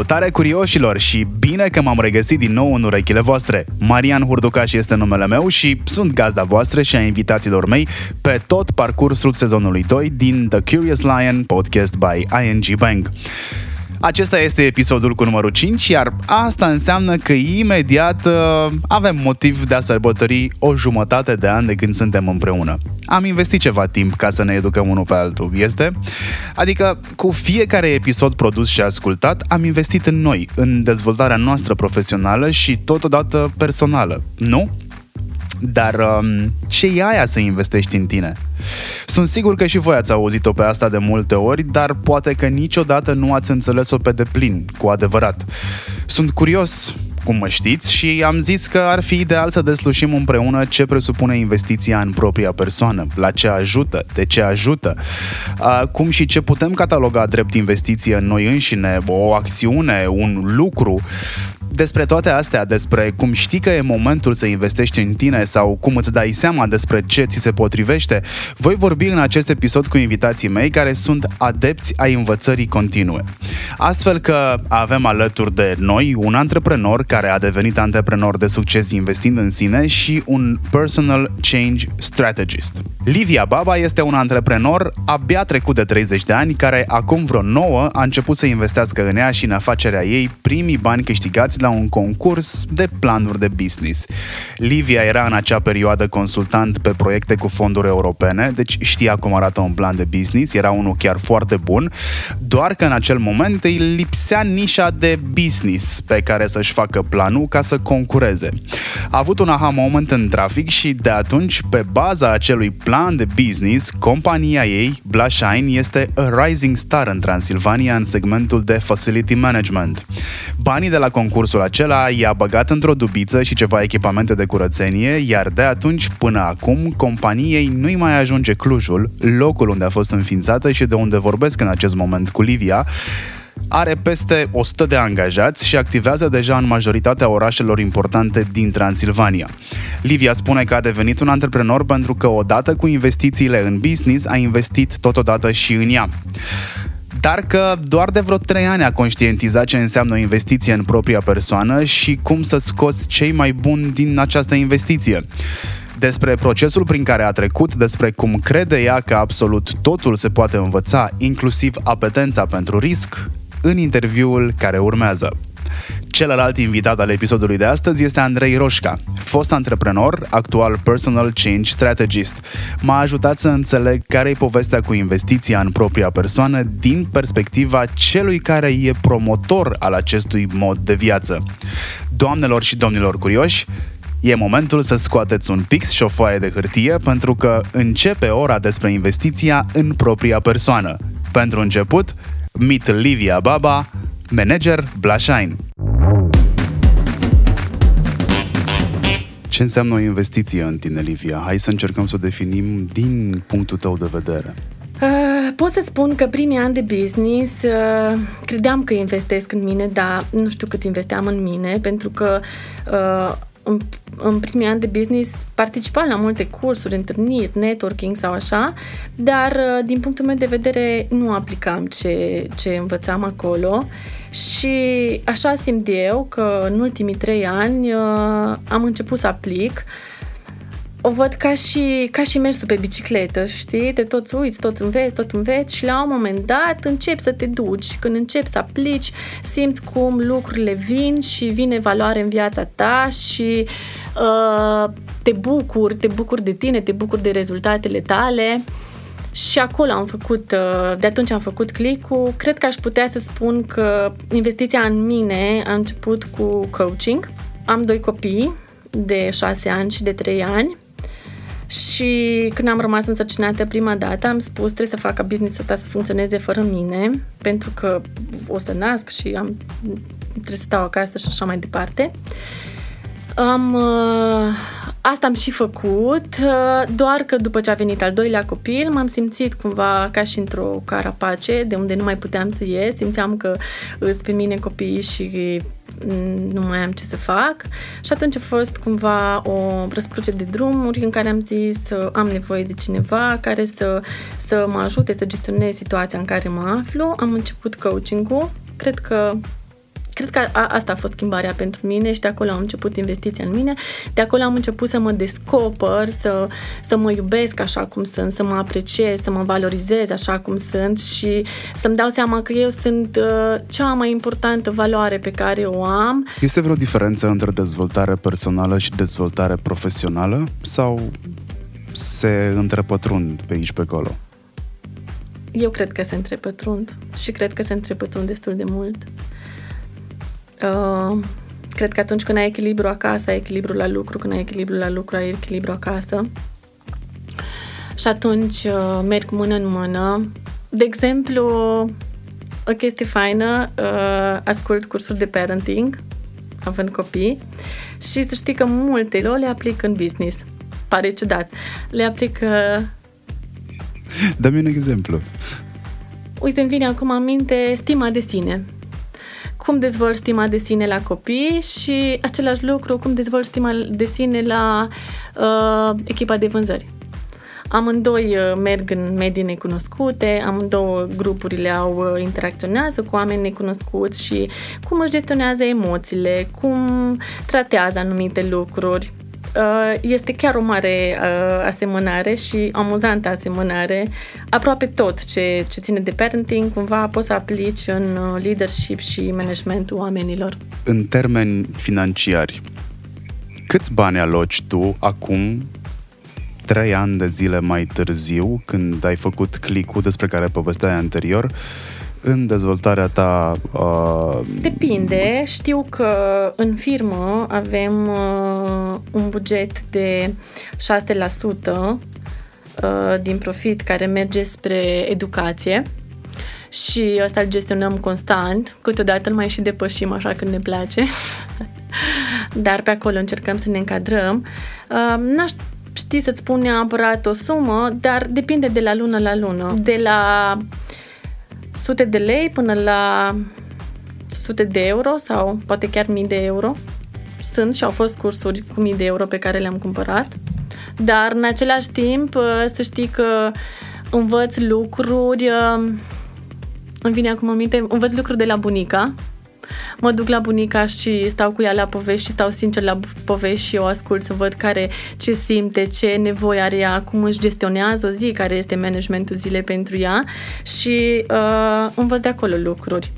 Salutare curioșilor și bine că m-am regăsit din nou în urechile voastre. Marian Hurducaș este numele meu și sunt gazda voastră și a invitațiilor mei pe tot parcursul sezonului 2 din The Curious Lion podcast by ING Bank. Acesta este episodul cu numărul 5, iar asta înseamnă că imediat uh, avem motiv de a sărbători o jumătate de an de când suntem împreună. Am investit ceva timp ca să ne educăm unul pe altul, este? Adică, cu fiecare episod produs și ascultat, am investit în noi, în dezvoltarea noastră profesională și totodată personală, nu? Dar um, ce e aia să investești în tine? Sunt sigur că și voi ați auzit-o pe asta de multe ori, dar poate că niciodată nu ați înțeles-o pe deplin, cu adevărat. Sunt curios cum mă știți, și am zis că ar fi ideal să deslușim împreună ce presupune investiția în propria persoană, la ce ajută, de ce ajută, cum și ce putem cataloga drept investiție în noi înșine, o acțiune, un lucru, despre toate astea, despre cum știi că e momentul să investești în tine sau cum îți dai seama despre ce ți se potrivește, voi vorbi în acest episod cu invitații mei care sunt adepți ai învățării continue. Astfel că avem alături de noi un antreprenor care a devenit antreprenor de succes investind în sine și un personal change strategist. Livia Baba este un antreprenor abia trecut de 30 de ani care acum vreo 9 a început să investească în ea și în afacerea ei primii bani câștigați la un concurs de planuri de business. Livia era în acea perioadă consultant pe proiecte cu fonduri europene, deci știa cum arată un plan de business, era unul chiar foarte bun, doar că în acel moment îi lipsea nișa de business pe care să-și facă planul ca să concureze. A avut un aha moment în trafic și de atunci, pe baza acelui plan de business, compania ei, Blushine, este a rising star în Transilvania în segmentul de facility management. Banii de la concurs concursul acela i-a băgat într-o dubiță și ceva echipamente de curățenie, iar de atunci până acum companiei nu-i mai ajunge Clujul, locul unde a fost înființată și de unde vorbesc în acest moment cu Livia, are peste 100 de angajați și activează deja în majoritatea orașelor importante din Transilvania. Livia spune că a devenit un antreprenor pentru că odată cu investițiile în business a investit totodată și în ea dar că doar de vreo 3 ani a conștientizat ce înseamnă o investiție în propria persoană și cum să scoți cei mai buni din această investiție despre procesul prin care a trecut, despre cum crede ea că absolut totul se poate învăța, inclusiv apetența pentru risc, în interviul care urmează. Celălalt invitat al episodului de astăzi este Andrei Roșca, fost antreprenor, actual personal change strategist. M-a ajutat să înțeleg care e povestea cu investiția în propria persoană din perspectiva celui care e promotor al acestui mod de viață. Doamnelor și domnilor curioși, E momentul să scoateți un pix și o foaie de hârtie pentru că începe ora despre investiția în propria persoană. Pentru început, Meet Livia Baba, manager Blushine. Ce înseamnă o investiție în tine, Livia? Hai să încercăm să o definim din punctul tău de vedere. Uh, pot să spun că primii ani de business uh, credeam că investesc în mine, dar nu știu cât investeam în mine, pentru că uh, în, în primii ani de business participam la multe cursuri, întâlniri, networking sau așa, dar uh, din punctul meu de vedere nu aplicam ce, ce învățam acolo și așa simt eu că în ultimii trei ani uh, am început să aplic o văd ca și, ca și mersul pe bicicletă, știi? Te tot uiți, tot înveți, tot înveți și la un moment dat începi să te duci. Când începi să aplici, simți cum lucrurile vin și vine valoare în viața ta și uh, te bucuri, te bucuri de tine, te bucuri de rezultatele tale. Și acolo am făcut, uh, de atunci am făcut click-ul. Cred că aș putea să spun că investiția în mine a început cu coaching. Am doi copii de 6 ani și de 3 ani și când am rămas însărcinată prima dată, am spus trebuie să fac ca business-ul ăsta să funcționeze fără mine, pentru că o să nasc și am, trebuie să stau acasă și așa mai departe. Am, uh, asta am și făcut, uh, doar că după ce a venit al doilea copil, m-am simțit cumva ca și într-o carapace, de unde nu mai puteam să ies, simțeam că îs pe mine copiii și nu mai am ce să fac. Și atunci a fost cumva o răscruce de drumuri în care am zis să am nevoie de cineva care să, să mă ajute să gestionez situația în care mă aflu. Am început coaching-ul. Cred că Cred că a, asta a fost schimbarea pentru mine și de acolo am început investiția în mine. De acolo am început să mă descoper, să, să mă iubesc așa cum sunt, să mă apreciez, să mă valorizez așa cum sunt și să-mi dau seama că eu sunt uh, cea mai importantă valoare pe care o am. Este vreo diferență între dezvoltare personală și dezvoltare profesională sau se întrepătrund pe aici pe acolo? Eu cred că se întrepătrund și cred că se întrepătrund destul de mult. Uh, cred că atunci când ai echilibru acasă, ai echilibru la lucru, când ai echilibru la lucru, ai echilibru acasă. Și atunci uh, merg mână în mână. De exemplu, o chestie faină, uh, ascult cursuri de parenting, având copii, și să știi că multe le aplic în business. Pare ciudat. Le aplic... Uh... Dă-mi un exemplu. Uite, îmi vine acum aminte stima de sine cum dezvolt stima de sine la copii și același lucru, cum dezvolt stima de sine la uh, echipa de vânzări. Amândoi uh, merg în medii necunoscute, amândouă grupurile au uh, interacționează cu oameni necunoscuți și cum își gestionează emoțiile, cum tratează anumite lucruri. Uh, este chiar o mare uh, asemănare și amuzantă asemănare. Aproape tot ce, ce ține de parenting, cumva poți să aplici în uh, leadership și managementul oamenilor. În termeni financiari, câți bani aloci tu acum trei ani de zile mai târziu, când ai făcut clicul despre care povesteai anterior, în dezvoltarea ta? Uh... Depinde. Știu că în firmă avem uh, un buget de 6% uh, din profit care merge spre educație și ăsta îl gestionăm constant. Câteodată îl mai și depășim așa când ne place. Dar pe acolo încercăm să ne încadrăm. Uh, n-aș ști să-ți spun neapărat o sumă, dar depinde de la lună la lună. De la sute de lei până la sute de euro sau poate chiar mii de euro. Sunt și au fost cursuri cu mii de euro pe care le-am cumpărat. Dar în același timp uh, să știi că învăț lucruri, uh, îmi vine acum în minte, învăț lucruri de la bunica, mă duc la bunica și stau cu ea la povești și stau sincer la povești și o ascult să văd care ce simte, ce nevoie are ea, cum își gestionează o zi, care este managementul zilei pentru ea. Și uh, învăț de acolo lucruri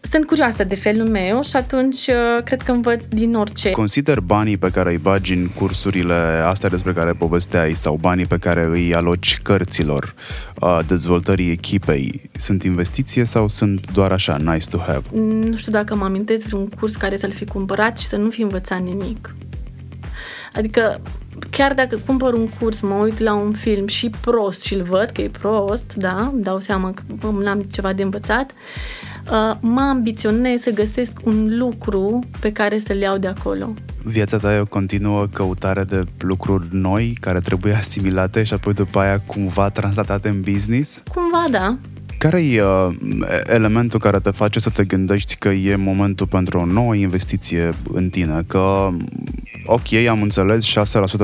sunt curioasă de felul meu și atunci uh, cred că învăț din orice. Consider banii pe care îi bagi în cursurile astea despre care povesteai sau banii pe care îi aloci cărților, uh, dezvoltării echipei, sunt investiție sau sunt doar așa, nice to have? Nu știu dacă mă amintesc vreun curs care să-l fi cumpărat și să nu fi învățat nimic. Adică chiar dacă cumpăr un curs, mă uit la un film și prost și-l văd că e prost, da, îmi dau seama că n-am ceva de învățat, uh, mă ambiționez să găsesc un lucru pe care să-l iau de acolo. Viața ta e o continuă căutare de lucruri noi care trebuie asimilate și apoi după aia cumva translatate în business? Cumva, da. Care e uh, elementul care te face să te gândești că e momentul pentru o nouă investiție în tine? Că, ok, am înțeles,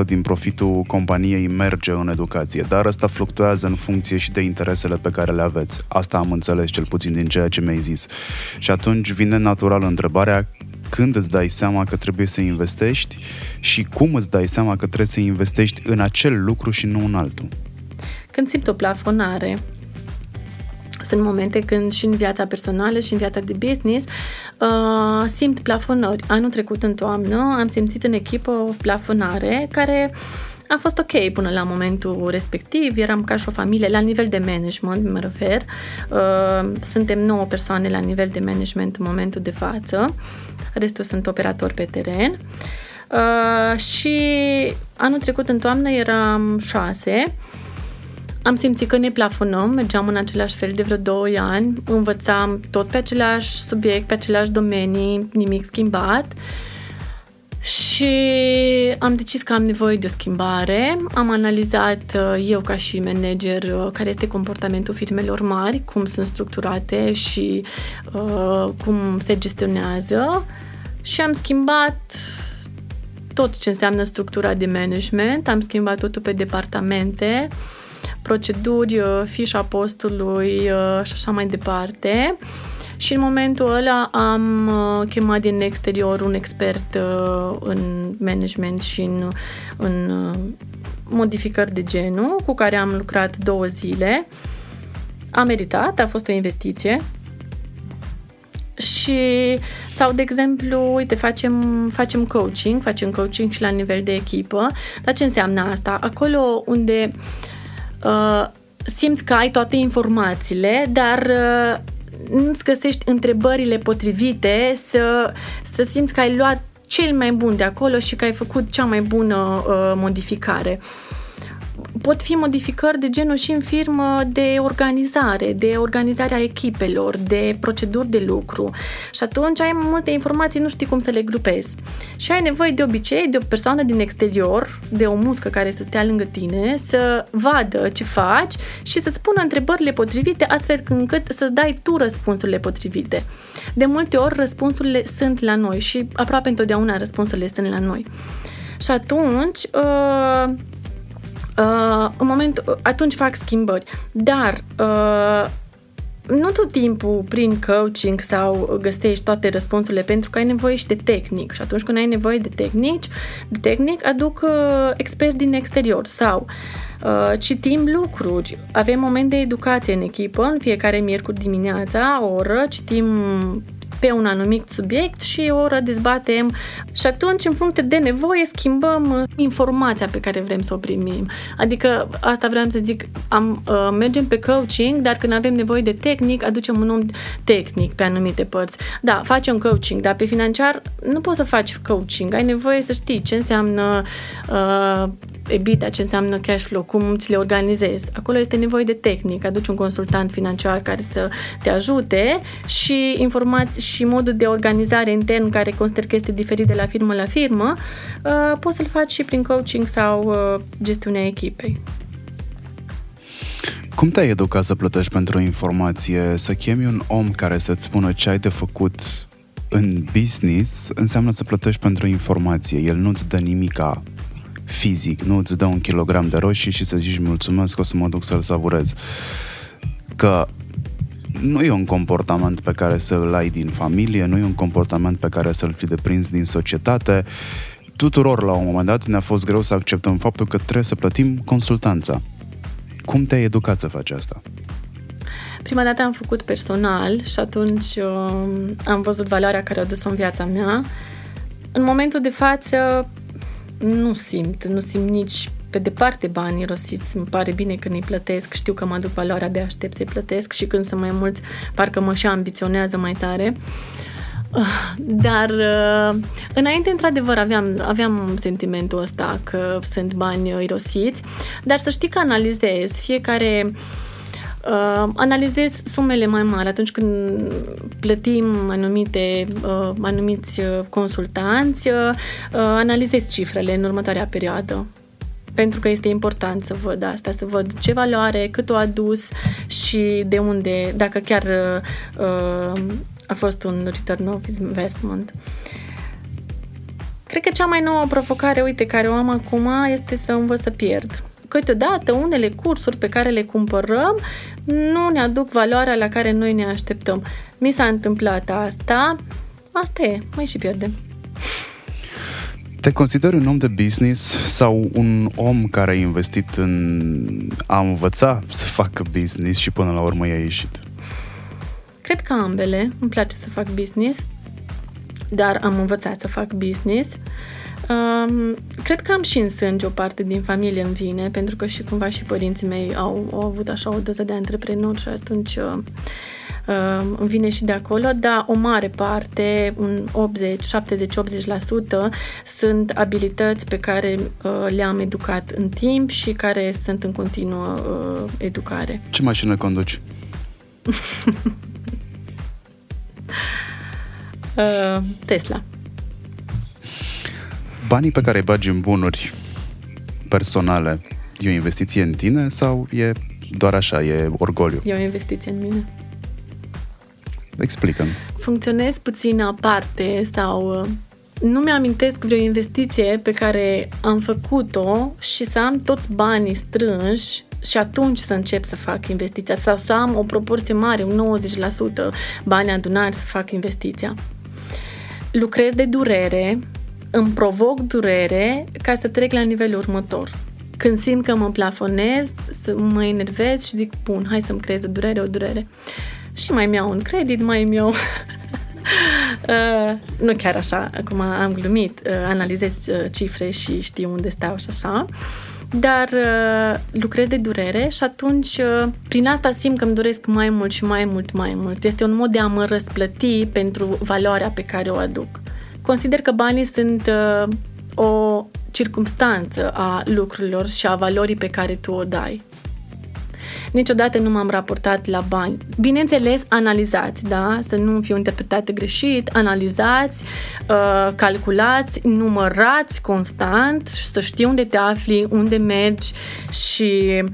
6% din profitul companiei merge în educație, dar asta fluctuează în funcție și de interesele pe care le aveți. Asta am înțeles cel puțin din ceea ce mi-ai zis. Și atunci vine natural întrebarea când îți dai seama că trebuie să investești și cum îți dai seama că trebuie să investești în acel lucru și nu în altul. Când simt o plafonare, sunt momente când și în viața personală și în viața de business uh, simt plafonări. Anul trecut în toamnă am simțit în echipă o plafonare care a fost ok până la momentul respectiv, eram ca și o familie la nivel de management, mă refer. Uh, suntem 9 persoane la nivel de management în momentul de față, restul sunt operatori pe teren. Uh, și anul trecut în toamnă eram 6 am simțit că ne plafonăm, mergeam în același fel de vreo 2 ani, învățam tot pe același subiect, pe aceleași domenii, nimic schimbat. Și am decis că am nevoie de o schimbare. Am analizat uh, eu ca și manager uh, care este comportamentul firmelor mari, cum sunt structurate și uh, cum se gestionează și am schimbat tot ce înseamnă structura de management, am schimbat totul pe departamente, proceduri, uh, fișa postului uh, și așa mai departe. și în momentul ăla am uh, chemat din exterior un expert uh, în management și în, în uh, modificări de genul cu care am lucrat două zile. A meritat, a fost o investiție și sau de exemplu, uite, facem, facem coaching, facem coaching și la nivel de echipă. Dar ce înseamnă asta? Acolo unde uh, simți că ai toate informațiile, dar uh, nu-ți găsești întrebările potrivite să, să simți că ai luat cel mai bun de acolo și că ai făcut cea mai bună uh, modificare. Uh, pot fi modificări de genul și în firmă de organizare, de organizarea echipelor, de proceduri de lucru. Și atunci ai multe informații, nu știi cum să le grupezi. Și ai nevoie de obicei de o persoană din exterior, de o muscă care să stea lângă tine, să vadă ce faci și să-ți pună întrebările potrivite astfel încât să-ți dai tu răspunsurile potrivite. De multe ori răspunsurile sunt la noi și aproape întotdeauna răspunsurile sunt la noi. Și atunci, uh, Uh, în moment, atunci fac schimbări. Dar uh, nu tot timpul prin coaching sau găsești toate răspunsurile, pentru că ai nevoie și de tehnic. Și atunci când ai nevoie de tehnici, de tehnic, aduc uh, experți din exterior sau uh, citim lucruri. Avem moment de educație în echipă, în fiecare miercuri dimineața, o oră, citim pe un anumit subiect și o oră dezbatem și atunci, în funcție de nevoie, schimbăm uh, informația pe care vrem să o primim. Adică, asta vreau să zic, am, uh, mergem pe coaching, dar când avem nevoie de tehnic, aducem un om tehnic pe anumite părți. Da, facem coaching, dar pe financiar nu poți să faci coaching. Ai nevoie să știi ce înseamnă uh, EBITDA, ce înseamnă cash flow, cum ți le organizezi. Acolo este nevoie de tehnic. Aduci un consultant financiar care să te ajute și informații și modul de organizare intern care consider că este diferit de la firmă la firmă, uh, poți să-l faci și prin coaching sau uh, gestiunea echipei. Cum te-ai educat să plătești pentru informație? Să chemi un om care să-ți spună ce ai de făcut în business înseamnă să plătești pentru informație. El nu-ți dă nimica fizic, nu îți dă un kilogram de roșii și să zici mulțumesc, o să mă duc să-l savurez. Că nu e un comportament pe care să îl ai din familie, nu e un comportament pe care să-l fi deprins din societate. Tuturor, la un moment dat, ne-a fost greu să acceptăm faptul că trebuie să plătim consultanța. Cum te-ai educat să faci asta? Prima dată am făcut personal și atunci uh, am văzut valoarea care a dus-o în viața mea. În momentul de față nu simt, nu simt nici pe departe banii rosiți, îmi pare bine când îi plătesc, știu că mă aduc valoarea, abia aștept să-i plătesc și când sunt mai mulți, parcă mă și ambiționează mai tare. Dar uh, înainte, într-adevăr, aveam, aveam sentimentul ăsta că sunt bani irosiți, dar să știi că analizez. Fiecare Uh, analizez sumele mai mari atunci când plătim anumite, uh, anumiți consultanți, uh, analizez cifrele în următoarea perioadă pentru că este important să văd asta, să văd ce valoare, cât o adus și de unde, dacă chiar uh, a fost un return of investment. Cred că cea mai nouă provocare, uite, care o am acum, este să învăț să pierd. Câteodată unele cursuri pe care le cumpărăm nu ne aduc valoarea la care noi ne așteptăm. Mi s-a întâmplat asta, asta e, mai și pierdem. Te consideri un om de business sau un om care a investit în a învăța să facă business și până la urmă i-a ieșit? Cred că ambele. Îmi place să fac business, dar am învățat să fac business. Um, cred că am și în sânge o parte din familie în vine, pentru că și cumva și părinții mei au, au avut așa o doză de antreprenori și atunci uh, uh, îmi vine și de acolo, dar o mare parte, un 80, 70, 80% sunt abilități pe care uh, le-am educat în timp și care sunt în continuă uh, educare. Ce mașină conduci? uh, Tesla. Banii pe care îi bagi în bunuri personale, e o investiție în tine sau e doar așa, e orgoliu? E o investiție în mine. Explică-mi. Funcționez puțin aparte sau uh, nu mi-amintesc vreo investiție pe care am făcut-o și să am toți banii strânși și atunci să încep să fac investiția sau să am o proporție mare, un 90% bani adunați să fac investiția. Lucrez de durere, îmi provoc durere ca să trec la nivelul următor. Când simt că mă plafonez, să mă enervez și zic, bun, hai să-mi creez o durere, o durere. Și mai mi iau un credit, mai mi iau... uh, nu chiar așa, acum am glumit, uh, analizez uh, cifre și știu unde stau și așa. Uh, dar uh, lucrez de durere și atunci uh, prin asta simt că îmi doresc mai mult și mai mult, mai mult. Este un mod de a mă răsplăti pentru valoarea pe care o aduc. Consider că banii sunt uh, o circumstanță a lucrurilor și a valorii pe care tu o dai. Niciodată nu m-am raportat la bani. Bineînțeles, analizați, da? Să nu fiu interpretate greșit, analizați, uh, calculați, numărați constant, să știi unde te afli, unde mergi și uh,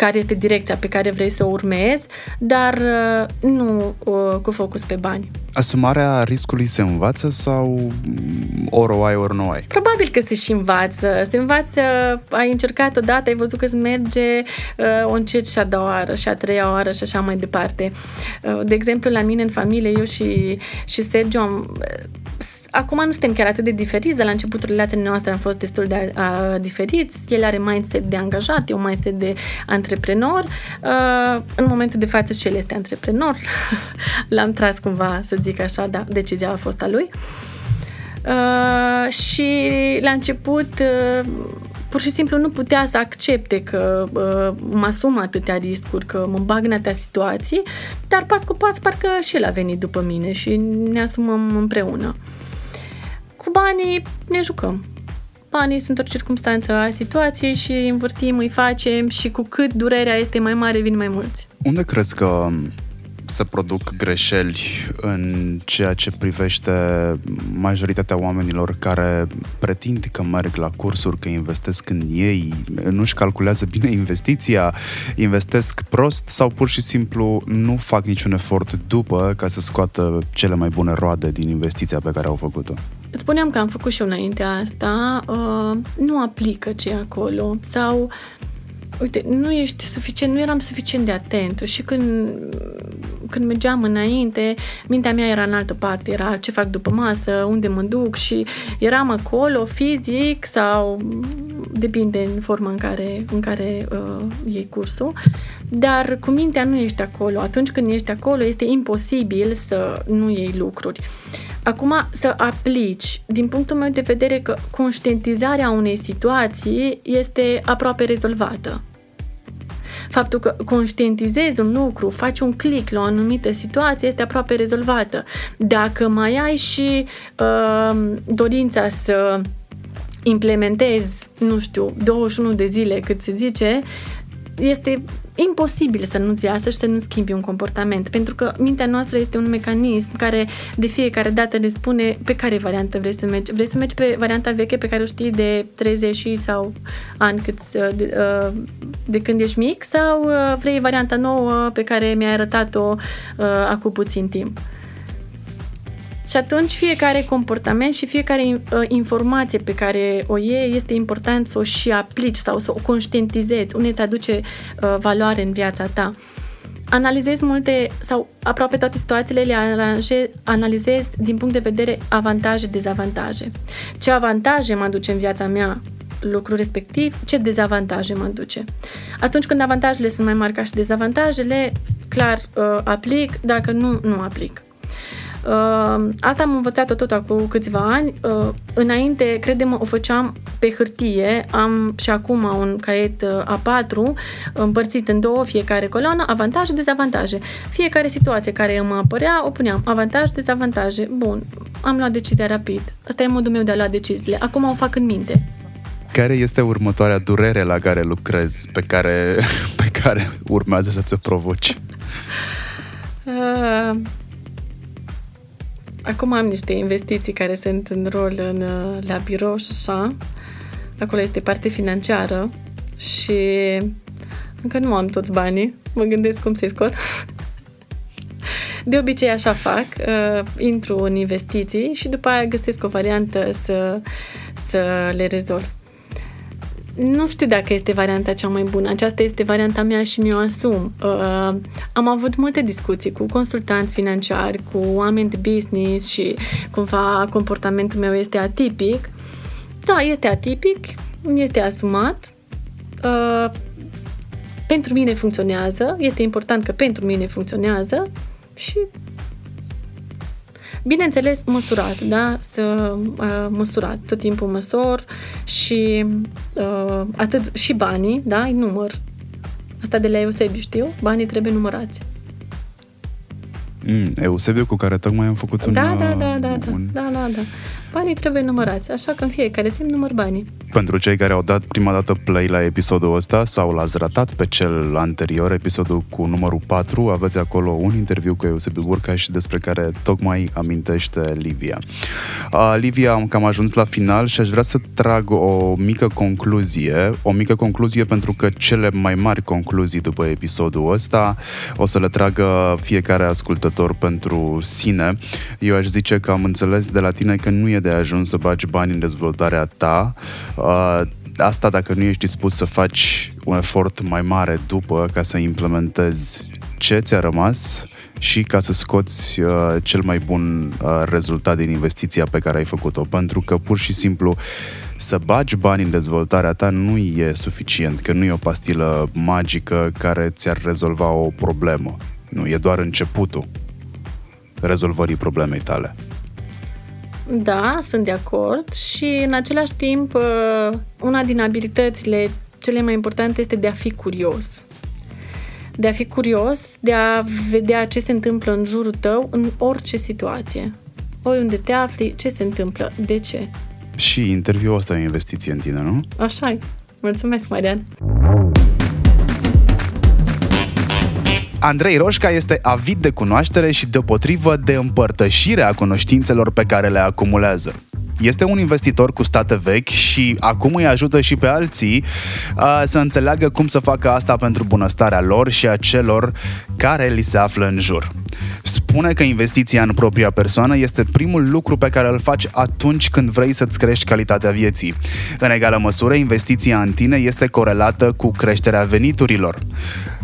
care este direcția pe care vrei să o urmezi, dar uh, nu uh, cu focus pe bani. Asumarea riscului se învață sau ori o ai, ori nu ai? Probabil că se și învață. Se învață, ai încercat odată, ai văzut că îți merge, uh, o încerci și a doua oară, și a treia oară și așa mai departe. De exemplu, la mine în familie, eu și, și Sergio am Acum nu suntem chiar atât de diferiți, de la începutul relației noastre am fost destul de a, diferiți. El are mindset de angajat, eu mindset de antreprenor. Uh, în momentul de față și el este antreprenor. L-am tras cumva, să zic așa, da, decizia a fost a lui. Uh, și la început uh, pur și simplu nu putea să accepte că uh, mă asum atâtea riscuri, că mă bag în atâtea situații, dar pas cu pas parcă și el a venit după mine și ne asumăm împreună. Cu banii ne jucăm. Banii sunt o circunstanță a situației și învârtim, îi facem și cu cât durerea este mai mare, vin mai mulți. Unde crezi că se produc greșeli în ceea ce privește majoritatea oamenilor care pretind că merg la cursuri, că investesc în ei, nu-și calculează bine investiția, investesc prost sau pur și simplu nu fac niciun efort după ca să scoată cele mai bune roade din investiția pe care au făcut-o. Îți spuneam că am făcut și eu înainte asta, uh, nu aplică ce acolo sau uite, nu ești suficient, nu eram suficient de atentă și când, când mergeam înainte, mintea mea era în altă parte, era ce fac după masă, unde mă duc și eram acolo fizic sau depinde în forma în care, în care uh, iei cursul, dar cu mintea nu ești acolo. Atunci când ești acolo, este imposibil să nu iei lucruri. Acum, să aplici, din punctul meu de vedere, că conștientizarea unei situații este aproape rezolvată. Faptul că conștientizezi un lucru, faci un click la o anumită situație, este aproape rezolvată. Dacă mai ai și uh, dorința să implementezi, nu știu, 21 de zile, cât se zice, este imposibil să nu-ți iasă și să nu schimbi un comportament, pentru că mintea noastră este un mecanism care de fiecare dată ne spune pe care variantă vrei să mergi. Vrei să mergi pe varianta veche pe care o știi de 30 sau ani cât, de, uh, de când ești mic sau uh, vrei varianta nouă pe care mi-ai arătat-o uh, acum puțin timp. Și atunci fiecare comportament și fiecare uh, informație pe care o iei este important să o și aplici sau să o conștientizezi, unde îți aduce uh, valoare în viața ta. Analizezi multe sau aproape toate situațiile le aranjezi, analizezi din punct de vedere avantaje-dezavantaje. Ce avantaje mă aduce în viața mea lucru respectiv, ce dezavantaje mă aduce. Atunci când avantajele sunt mai mari ca și dezavantajele, clar uh, aplic, dacă nu, nu aplic. Uh, asta am învățat-o tot acum câțiva ani. Uh, înainte, credem, o făceam pe hârtie. Am și acum un caiet uh, A4 împărțit în două, fiecare coloană, avantaje, dezavantaje. Fiecare situație care îmi apărea, o puneam. Avantaje, dezavantaje. Bun, am luat decizia rapid. Asta e modul meu de a lua deciziile. Acum o fac în minte. Care este următoarea durere la care lucrezi, pe care, pe care urmează să ți-o provoci? Uh, Acum am niște investiții care sunt în rol în, uh, la birou și așa. Acolo este parte financiară și încă nu am toți banii. Mă gândesc cum să-i scot. De obicei așa fac, uh, intru în investiții și după aia găsesc o variantă să, să le rezolv. Nu știu dacă este varianta cea mai bună. Aceasta este varianta mea și mi-o asum. Uh, am avut multe discuții cu consultanți financiari, cu oameni de business și cumva comportamentul meu este atipic. Da, este atipic, este asumat. Uh, pentru mine funcționează, este important că pentru mine funcționează și Bineînțeles, măsurat, da? Să uh, măsurat, tot timpul măsor și uh, atât și banii, da? Îi număr. Asta de la Eusebiu știu, banii trebuie numărați. Mm, Eusebiu cu care tocmai am făcut un... Da, da, da, da, da, da, da, da. Banii trebuie numărați, așa că în fiecare zi număr banii. Pentru cei care au dat prima dată play la episodul ăsta sau l-ați ratat pe cel anterior, episodul cu numărul 4, aveți acolo un interviu cu Eusebiu Burcaș despre care tocmai amintește Livia. Uh, Livia, am cam ajuns la final și aș vrea să trag o mică concluzie, o mică concluzie pentru că cele mai mari concluzii după episodul ăsta o să le tragă fiecare ascultător pentru sine. Eu aș zice că am înțeles de la tine că nu e de ajuns să bagi bani în dezvoltarea ta. Uh, asta dacă nu ești dispus să faci un efort mai mare după ca să implementezi ce ți-a rămas și ca să scoți uh, cel mai bun uh, rezultat din investiția pe care ai făcut-o. Pentru că pur și simplu să bagi bani în dezvoltarea ta nu e suficient, că nu e o pastilă magică care ți-ar rezolva o problemă. Nu, e doar începutul rezolvării problemei tale. Da, sunt de acord și în același timp uh, una din abilitățile cele mai importante este de a fi curios. De a fi curios, de a vedea ce se întâmplă în jurul tău în orice situație. Oriunde te afli, ce se întâmplă, de ce. Și interviul ăsta e o investiție în tine, nu? Așa e. Mulțumesc, Marian. Andrei Roșca este avid de cunoaștere și deopotrivă de împărtășire a cunoștințelor pe care le acumulează. Este un investitor cu state vechi și acum îi ajută și pe alții uh, să înțeleagă cum să facă asta pentru bunăstarea lor și a celor care li se află în jur. Spune că investiția în propria persoană este primul lucru pe care îl faci atunci când vrei să-ți crești calitatea vieții. În egală măsură, investiția în tine este corelată cu creșterea veniturilor.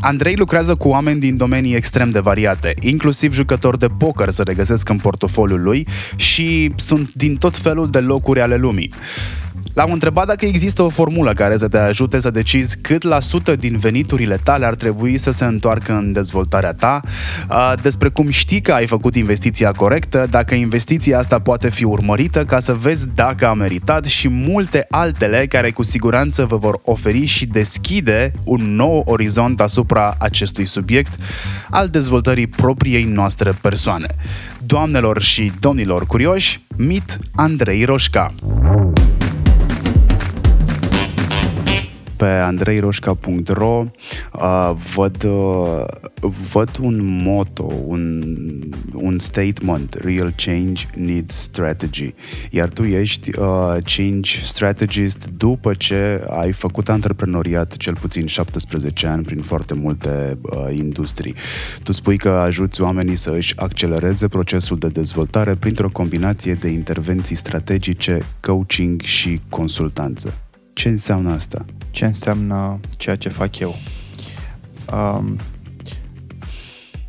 Andrei lucrează cu oameni din domenii extrem de variate, inclusiv jucători de poker se regăsesc în portofoliul lui și sunt din tot felul de locuri ale lumii. L-am întrebat dacă există o formulă care să te ajute să decizi cât la sută din veniturile tale ar trebui să se întoarcă în dezvoltarea ta, despre cum știi că ai făcut investiția corectă, dacă investiția asta poate fi urmărită ca să vezi dacă a meritat și multe altele care cu siguranță vă vor oferi și deschide un nou orizont asupra acestui subiect al dezvoltării propriei noastre persoane. Doamnelor și domnilor curioși, mit Andrei Roșca. Pe andreiroșca.ro uh, văd, uh, văd un motto, un, un statement, real change needs strategy. Iar tu ești uh, change strategist după ce ai făcut antreprenoriat cel puțin 17 ani prin foarte multe uh, industrii. Tu spui că ajuți oamenii să își accelereze procesul de dezvoltare printr-o combinație de intervenții strategice, coaching și consultanță. Ce înseamnă asta? Ce înseamnă ceea ce fac eu? Um,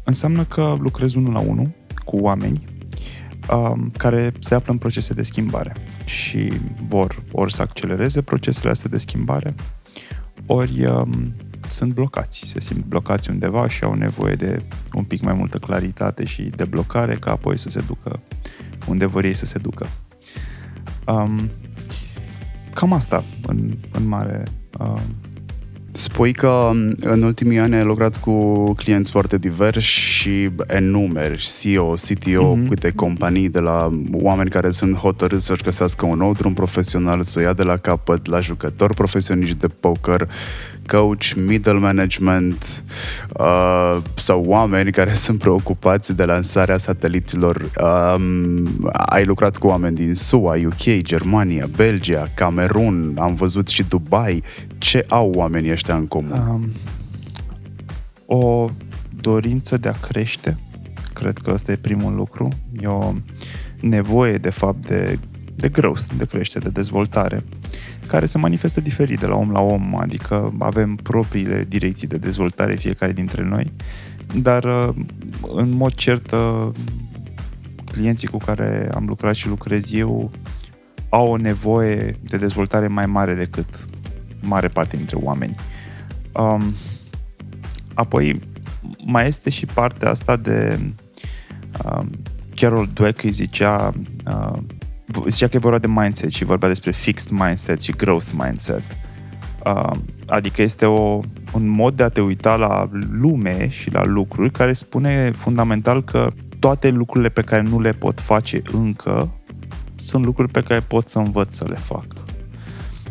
înseamnă că lucrez unul la unul cu oameni um, care se află în procese de schimbare și vor ori să accelereze procesele astea de schimbare, ori um, sunt blocați, se simt blocați undeva și au nevoie de un pic mai multă claritate și de blocare ca apoi să se ducă unde vor ei să se ducă. Um, cam asta, în, în mare. Uh, Spui că um, în ultimii ani ai lucrat cu clienți foarte diversi și enumeri, CEO, CTO, mm-hmm. câte companii, de la oameni care sunt hotărâți să-și găsească un nou drum profesional, să o ia de la capăt, la jucători profesioniști de poker, coach, middle management uh, sau oameni care sunt preocupați de lansarea sateliților. Um, ai lucrat cu oameni din SUA, UK, Germania, Belgia, Camerun, am văzut și Dubai. Ce au oamenii ăștia în comun? Um, o dorință de a crește. Cred că ăsta e primul lucru. E o nevoie, de fapt, de, de growth, de creștere, de dezvoltare care se manifestă diferit de la om la om, adică avem propriile direcții de dezvoltare fiecare dintre noi, dar uh, în mod cert uh, clienții cu care am lucrat și lucrez eu au o nevoie de dezvoltare mai mare decât mare parte dintre oameni. Um, apoi mai este și partea asta de um, Carol Dweck îi zicea uh, zicea că e vorba de mindset și vorbea despre fixed mindset și growth mindset. Uh, adică este o, un mod de a te uita la lume și la lucruri care spune fundamental că toate lucrurile pe care nu le pot face încă sunt lucruri pe care pot să învăț să le fac.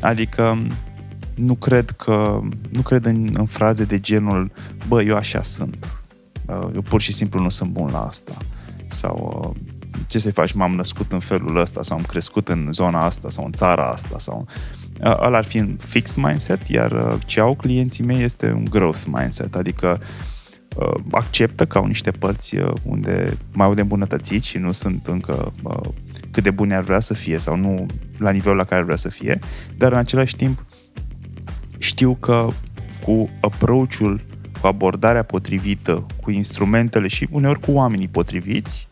Adică nu cred că nu cred în, în fraze de genul bă, eu așa sunt. Uh, eu pur și simplu nu sunt bun la asta. Sau uh, ce să faci, m-am născut în felul ăsta sau am crescut în zona asta sau în țara asta sau uh, ăla ar fi un fixed mindset, iar ce au clienții mei este un growth mindset, adică acceptă că au niște părți unde mai au de îmbunătățit și nu sunt încă cât de bune ar vrea să fie sau nu la nivelul la care ar vrea să fie, dar în același timp știu că cu approach-ul, cu abordarea potrivită, cu instrumentele și uneori cu oamenii potriviți,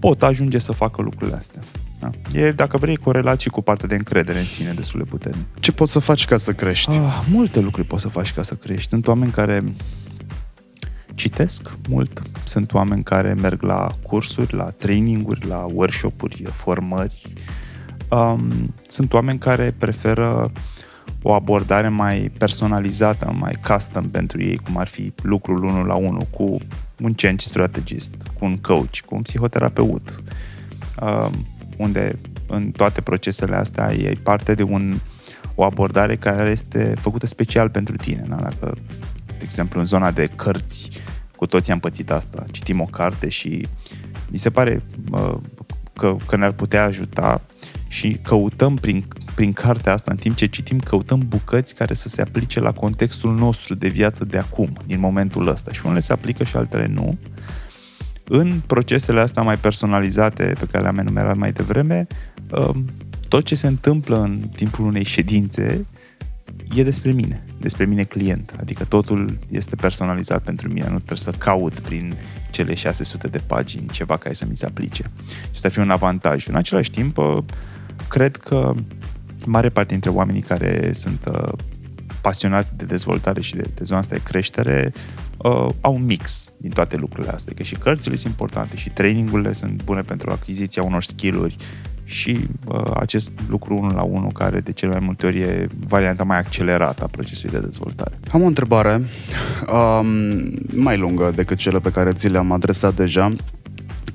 pot ajunge să facă lucrurile astea. Da? E, dacă vrei, corelații cu partea de încredere în sine destul de puternic. Ce poți să faci ca să crești? Ah, multe lucruri poți să faci ca să crești. Sunt oameni care citesc mult, sunt oameni care merg la cursuri, la traininguri, la workshop-uri, formări. Um, sunt oameni care preferă o abordare mai personalizată, mai custom pentru ei, cum ar fi lucrul unul la unul cu un change strategist, cu un coach, cu un psihoterapeut, um, unde în toate procesele astea e parte de un, o abordare care este făcută special pentru tine. Da? Dacă, de exemplu, în zona de cărți, cu toții am pățit asta, citim o carte și mi se pare uh, că, că ne-ar putea ajuta și căutăm prin, prin cartea asta, în timp ce citim, căutăm bucăți care să se aplice la contextul nostru de viață de acum, din momentul ăsta. Și unele se aplică și altele nu. În procesele astea mai personalizate pe care le-am enumerat mai devreme, um, tot ce se întâmplă în timpul unei ședințe e despre mine, despre mine client. Adică totul este personalizat pentru mine, nu trebuie să caut prin cele 600 de pagini ceva care să mi se aplice. Și asta fi un avantaj. În același timp, uh, cred că mare parte dintre oamenii care sunt uh, pasionați de dezvoltare și de, de zona asta de creștere uh, au un mix din toate lucrurile astea. Că și cărțile sunt importante și trainingurile sunt bune pentru achiziția unor skill-uri și uh, acest lucru unul la unul care de cele mai multe ori e varianta mai accelerată a procesului de dezvoltare. Am o întrebare um, mai lungă decât cele pe care ți le-am adresat deja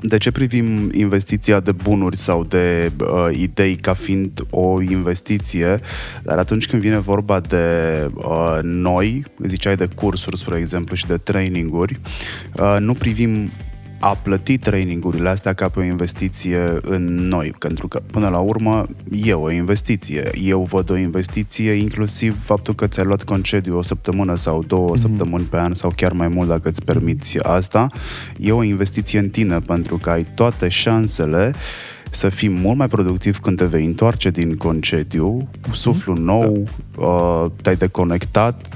de ce privim investiția de bunuri sau de uh, idei ca fiind o investiție, dar atunci când vine vorba de uh, noi, ziceai de cursuri, spre exemplu, și de traininguri, uh, nu privim a plăti trainingurile astea ca pe o investiție în noi, pentru că până la urmă e o investiție. Eu văd o investiție inclusiv faptul că ți-ai luat concediu o săptămână sau două mm-hmm. săptămâni pe an sau chiar mai mult dacă îți permiți asta. E o investiție în tine pentru că ai toate șansele să fii mult mai productiv când te vei întoarce din concediu, cu suflu nou, da. uh, te-ai deconectat,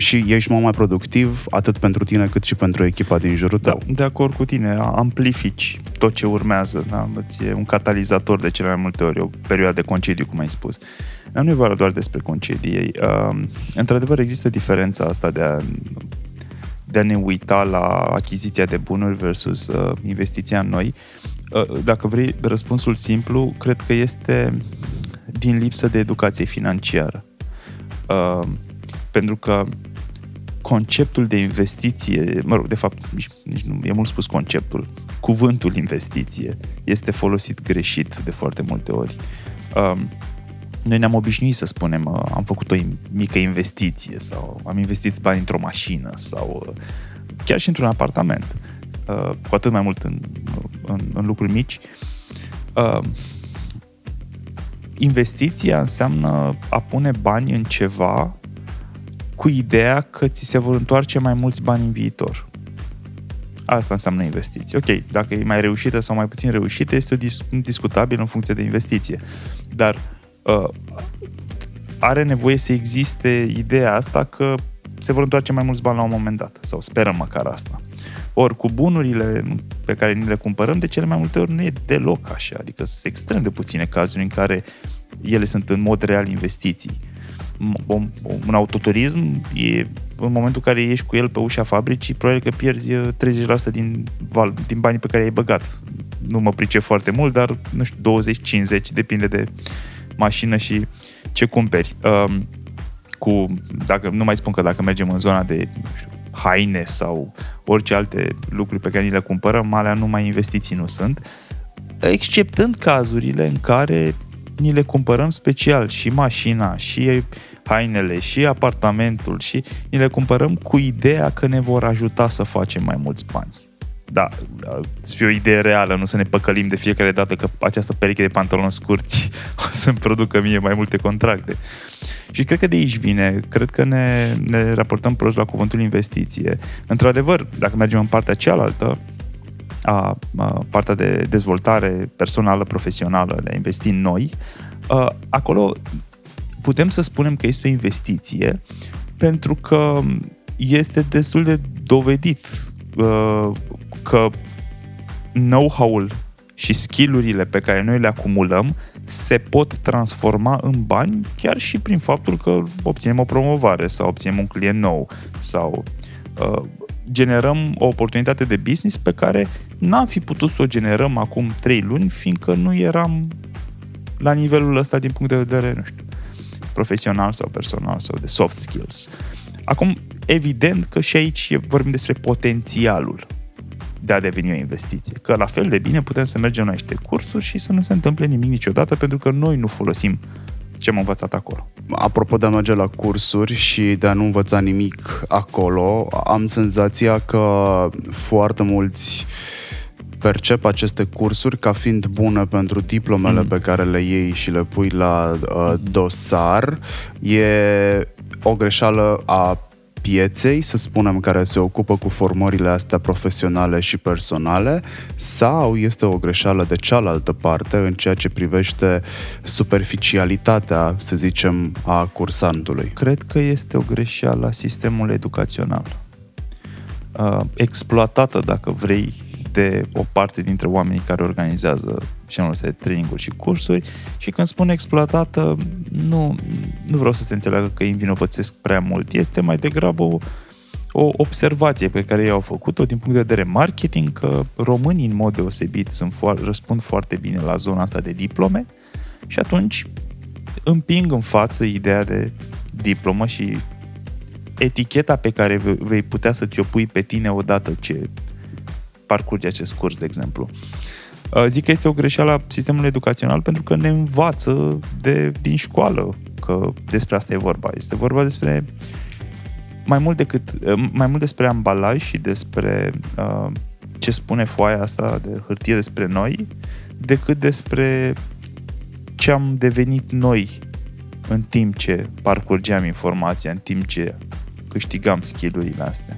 și ești mult mai productiv atât pentru tine cât și pentru echipa din jurul tău. Da, de acord cu tine, amplifici tot ce urmează, da? e un catalizator de cele mai multe ori, o perioadă de concediu, cum ai spus. Dar nu e vorba doar despre concedii. Uh, într-adevăr, există diferența asta de a, de a ne uita la achiziția de bunuri versus uh, investiția în noi. Uh, dacă vrei răspunsul simplu, cred că este din lipsă de educație financiară. Uh, pentru că conceptul de investiție, mă rog, de fapt, nici, nici nu, e mult spus conceptul, cuvântul investiție este folosit greșit de foarte multe ori. Um, noi ne-am obișnuit să spunem uh, am făcut o mică investiție sau am investit bani într-o mașină sau uh, chiar și într-un apartament, uh, cu atât mai mult în, în, în lucruri mici. Uh, investiția înseamnă a pune bani în ceva cu ideea că ți se vor întoarce mai mulți bani în viitor. Asta înseamnă investiție. Ok, dacă e mai reușită sau mai puțin reușită, este o dis- discutabil în funcție de investiție. Dar uh, are nevoie să existe ideea asta că se vor întoarce mai mulți bani la un moment dat, sau sperăm măcar asta. Ori cu bunurile pe care ni le cumpărăm, de cele mai multe ori nu e deloc așa, adică sunt extrem de puține cazuri în care ele sunt în mod real investiții. Un, un autoturism e în momentul în care ieși cu el pe ușa fabricii, probabil că pierzi 30% uh, din, val, din banii pe care i-ai băgat. Nu mă pricep foarte mult, dar nu știu, 20-50, depinde de mașină și ce cumperi. Um, cu, dacă, nu mai spun că dacă mergem în zona de nu știu, haine sau orice alte lucruri pe care ni le cumpărăm, alea numai investiții nu sunt, exceptând cazurile în care ni le cumpărăm special și mașina, și hainele, și apartamentul, și ni le cumpărăm cu ideea că ne vor ajuta să facem mai mulți bani. Da, să fie o idee reală, nu să ne păcălim de fiecare dată că această pereche de pantaloni scurți o să-mi producă mie mai multe contracte. Și cred că de aici vine, cred că ne, ne raportăm prost la cuvântul investiție. Într-adevăr, dacă mergem în partea cealaltă, a, a partea de dezvoltare personală, profesională, de a investi în noi, a, acolo putem să spunem că este o investiție pentru că este destul de dovedit a, că know-how-ul și skillurile pe care noi le acumulăm se pot transforma în bani chiar și prin faptul că obținem o promovare sau obținem un client nou sau uh, generăm o oportunitate de business pe care n-am fi putut să o generăm acum 3 luni, fiindcă nu eram la nivelul ăsta din punct de vedere, nu știu, profesional sau personal sau de soft skills. Acum, evident că și aici vorbim despre potențialul de a deveni o investiție. Că la fel de bine putem să mergem la niște cursuri și să nu se întâmple nimic niciodată pentru că noi nu folosim ce am învățat acolo. Apropo de a merge la cursuri și de a nu învăța nimic acolo, am senzația că foarte mulți percep aceste cursuri ca fiind bune pentru diplomele mm. pe care le iei și le pui la uh, dosar. E o greșeală a pieței, să spunem, care se ocupă cu formările astea profesionale și personale, sau este o greșeală de cealaltă parte în ceea ce privește superficialitatea, să zicem, a cursantului? Cred că este o greșeală a sistemului educațional. Uh, exploatată, dacă vrei, de o parte dintre oamenii care organizează genul ăsta de traininguri și cursuri și când spun exploatată, nu, nu vreau să se înțeleagă că îi învinovățesc prea mult. Este mai degrabă o, o observație pe care ei au făcut-o din punct de vedere marketing, că românii în mod deosebit sunt fo- răspund foarte bine la zona asta de diplome și atunci împing în față ideea de diplomă și eticheta pe care vei putea să ți-o pui pe tine odată ce parcurge acest curs, de exemplu. Uh, zic că este o greșeală a sistemului educațional pentru că ne învață de, din școală că despre asta e vorba. Este vorba despre mai mult, decât, uh, mai mult despre ambalaj și despre uh, ce spune foaia asta de hârtie despre noi, decât despre ce am devenit noi în timp ce parcurgeam informația, în timp ce câștigam skill-urile astea.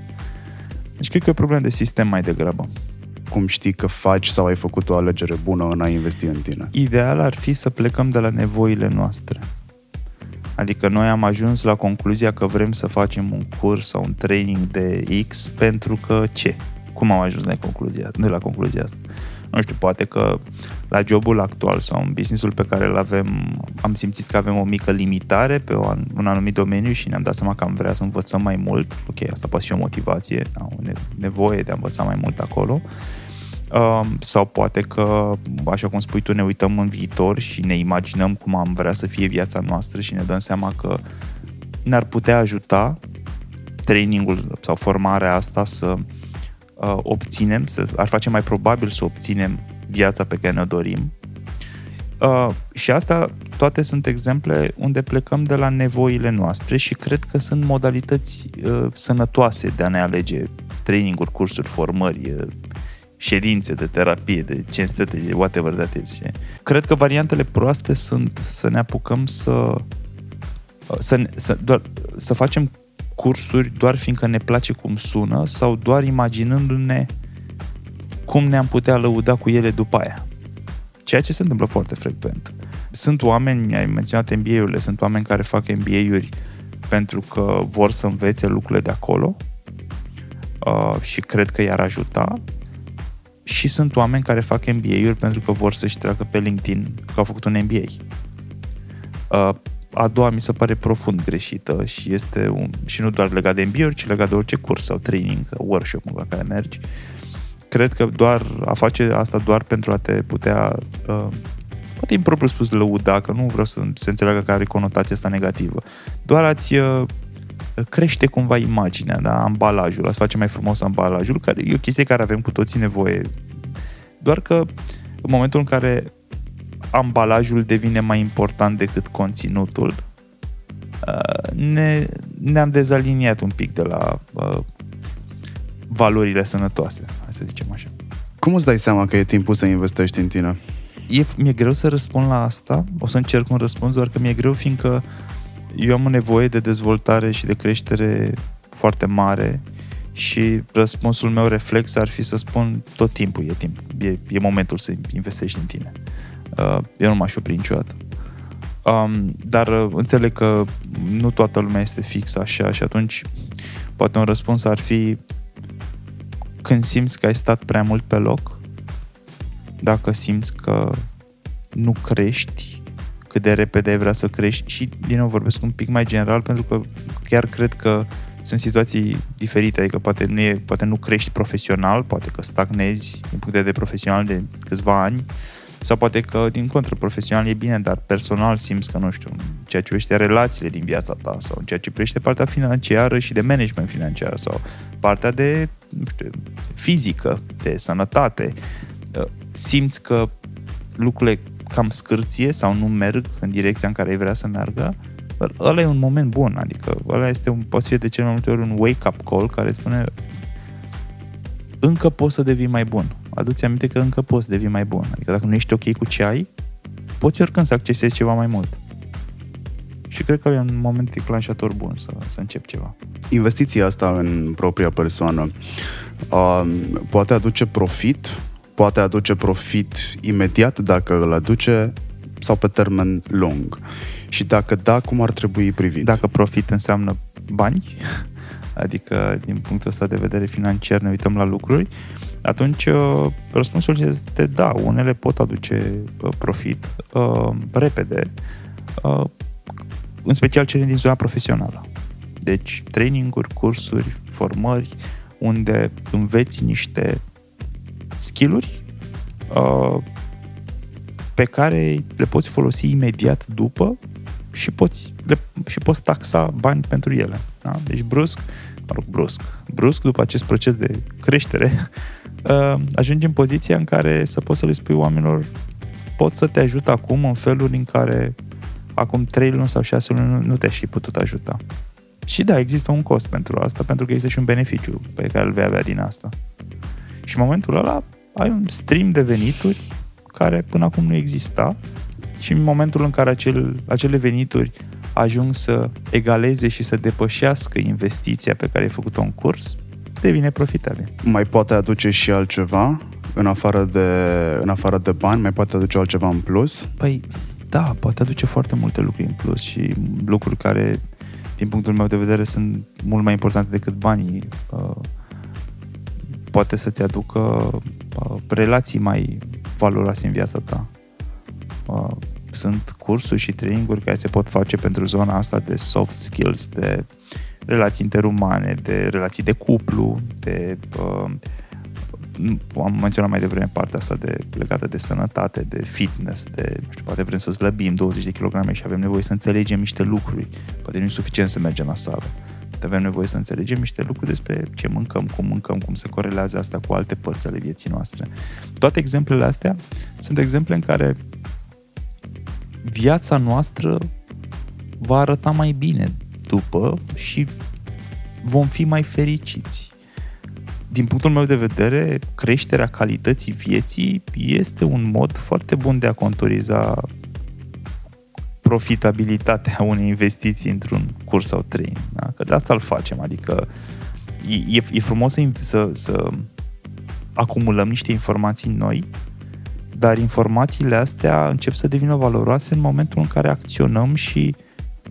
Deci cred că e o problemă de sistem mai degrabă. Cum știi că faci sau ai făcut o alegere bună în a investi în tine? Ideal ar fi să plecăm de la nevoile noastre. Adică noi am ajuns la concluzia că vrem să facem un curs sau un training de X pentru că ce? Cum am ajuns la concluzia, de la concluzia asta? Nu știu, poate că la jobul actual sau în businessul pe care îl avem, am simțit că avem o mică limitare pe un anumit domeniu și ne-am dat seama că am vrea să învățăm mai mult. Ok, asta poate fi o motivație, o nevoie de a învăța mai mult acolo. Um, sau poate că, așa cum spui tu, ne uităm în viitor și ne imaginăm cum am vrea să fie viața noastră și ne dăm seama că ne-ar putea ajuta trainingul sau formarea asta să uh, obținem, să, ar face mai probabil să obținem viața pe care ne-o dorim. Uh, și asta toate sunt exemple unde plecăm de la nevoile noastre și cred că sunt modalități uh, sănătoase de a ne alege traininguri, cursuri, formări, uh, ședințe de terapie, de ce de whatever that is. Cred că variantele proaste sunt să ne apucăm să să, să, doar, să facem cursuri doar fiindcă ne place cum sună sau doar imaginându-ne cum ne-am putea lăuda cu ele după aia. Ceea ce se întâmplă foarte frecvent. sunt oameni, ai menționat MBA-urile, sunt oameni care fac MBA-uri pentru că vor să învețe lucrurile de acolo uh, și cred că i-ar ajuta și sunt oameni care fac MBA-uri pentru că vor să-și treacă pe LinkedIn că au făcut un MBA. Uh, a doua mi se pare profund greșită și este un, și nu doar legat de MBA-uri, ci legat de orice curs sau training sau workshop la care mergi. Cred că doar a face asta doar pentru a te putea uh, poate impropriu spus lăuda, că nu vreau să se înțeleagă că are conotația asta negativă. Doar ați uh, crește cumva imaginea, da? ambalajul, ați face mai frumos ambalajul, care e o chestie care avem cu toții nevoie. Doar că în momentul în care ambalajul devine mai important decât conținutul, uh, ne, ne-am dezaliniat un pic de la uh, valorile sănătoase, hai să zicem așa. Cum îți dai seama că e timpul să investești în tine? E, mi-e greu să răspund la asta, o să încerc un răspuns, doar că mi-e greu fiindcă eu am nevoie de dezvoltare și de creștere foarte mare și răspunsul meu reflex ar fi să spun tot timpul e timp, e, e momentul să investești în tine. Uh, eu nu m-aș opri niciodată. Um, dar uh, înțeleg că nu toată lumea este fixă așa și atunci poate un răspuns ar fi când simți că ai stat prea mult pe loc, dacă simți că nu crești cât de repede ai vrea să crești. Și din nou vorbesc un pic mai general pentru că chiar cred că sunt situații diferite, adică poate nu, e, poate nu crești profesional, poate că stagnezi din punct de vedere profesional de câțiva ani, sau poate că, din contră, profesional e bine, dar personal simți că, nu știu, ceea ce privește relațiile din viața ta sau în ceea ce privește partea financiară și de management financiar sau partea de, nu știu, fizică, de sănătate, uh, simți că lucrurile cam scârție sau nu merg în direcția în care ai vrea să meargă, ăla e un moment bun, adică ăla este un, poate fi de cel mai multe ori un wake-up call care spune încă poți să devii mai bun. Adu-ți aminte că încă poți să devii mai bun. Adică dacă nu ești ok cu ce ai, poți oricând să accesezi ceva mai mult. Și cred că e un moment declanșator bun să, să încep ceva. Investiția asta în propria persoană uh, poate aduce profit, poate aduce profit imediat dacă îl aduce sau pe termen lung. Și dacă da, cum ar trebui privit? Dacă profit înseamnă bani, adică din punctul ăsta de vedere financiar ne uităm la lucruri, atunci uh, răspunsul este da, unele pot aduce uh, profit uh, repede, uh, în special cele din zona profesională. Deci traininguri, cursuri, formări, unde înveți niște skill-uri uh, pe care le poți folosi imediat după și poți, le, și poți taxa bani pentru ele. Da? Deci brusc, mă rog, brusc, brusc după acest proces de creștere, uh, ajungi în poziția în care să poți să le spui oamenilor pot să te ajut acum în feluri în care acum 3 luni sau 6 luni nu, nu te-aș fi putut ajuta. Și da, există un cost pentru asta, pentru că există și un beneficiu pe care îl vei avea din asta. Și în momentul ăla ai un stream de venituri care până acum nu exista și în momentul în care acel, acele venituri ajung să egaleze și să depășească investiția pe care ai făcut-o în curs, devine profitabil. Mai poate aduce și altceva în afară de, în afară de bani? Mai poate aduce altceva în plus? Păi, da, poate aduce foarte multe lucruri în plus și lucruri care, din punctul meu de vedere, sunt mult mai importante decât banii. Uh, poate să-ți aducă uh, relații mai valoroase în viața ta. Uh, sunt cursuri și traininguri care se pot face pentru zona asta de soft skills, de relații interumane, de relații de cuplu, de uh, am menționat mai devreme partea asta de, legată de sănătate, de fitness, de, nu știu, poate vrem să slăbim 20 de kilograme și avem nevoie să înțelegem niște lucruri. Poate nu e suficient să mergem la sală. Poate avem nevoie să înțelegem niște lucruri despre ce mâncăm, cum mâncăm, cum se corelează asta cu alte părți ale vieții noastre. Toate exemplele astea sunt exemple în care viața noastră va arăta mai bine după și vom fi mai fericiți. Din punctul meu de vedere, creșterea calității vieții este un mod foarte bun de a contoriza profitabilitatea unei investiții într-un curs sau trei. Da? Că de asta îl facem, adică e, e frumos să, să, să acumulăm niște informații noi dar informațiile astea încep să devină valoroase în momentul în care acționăm și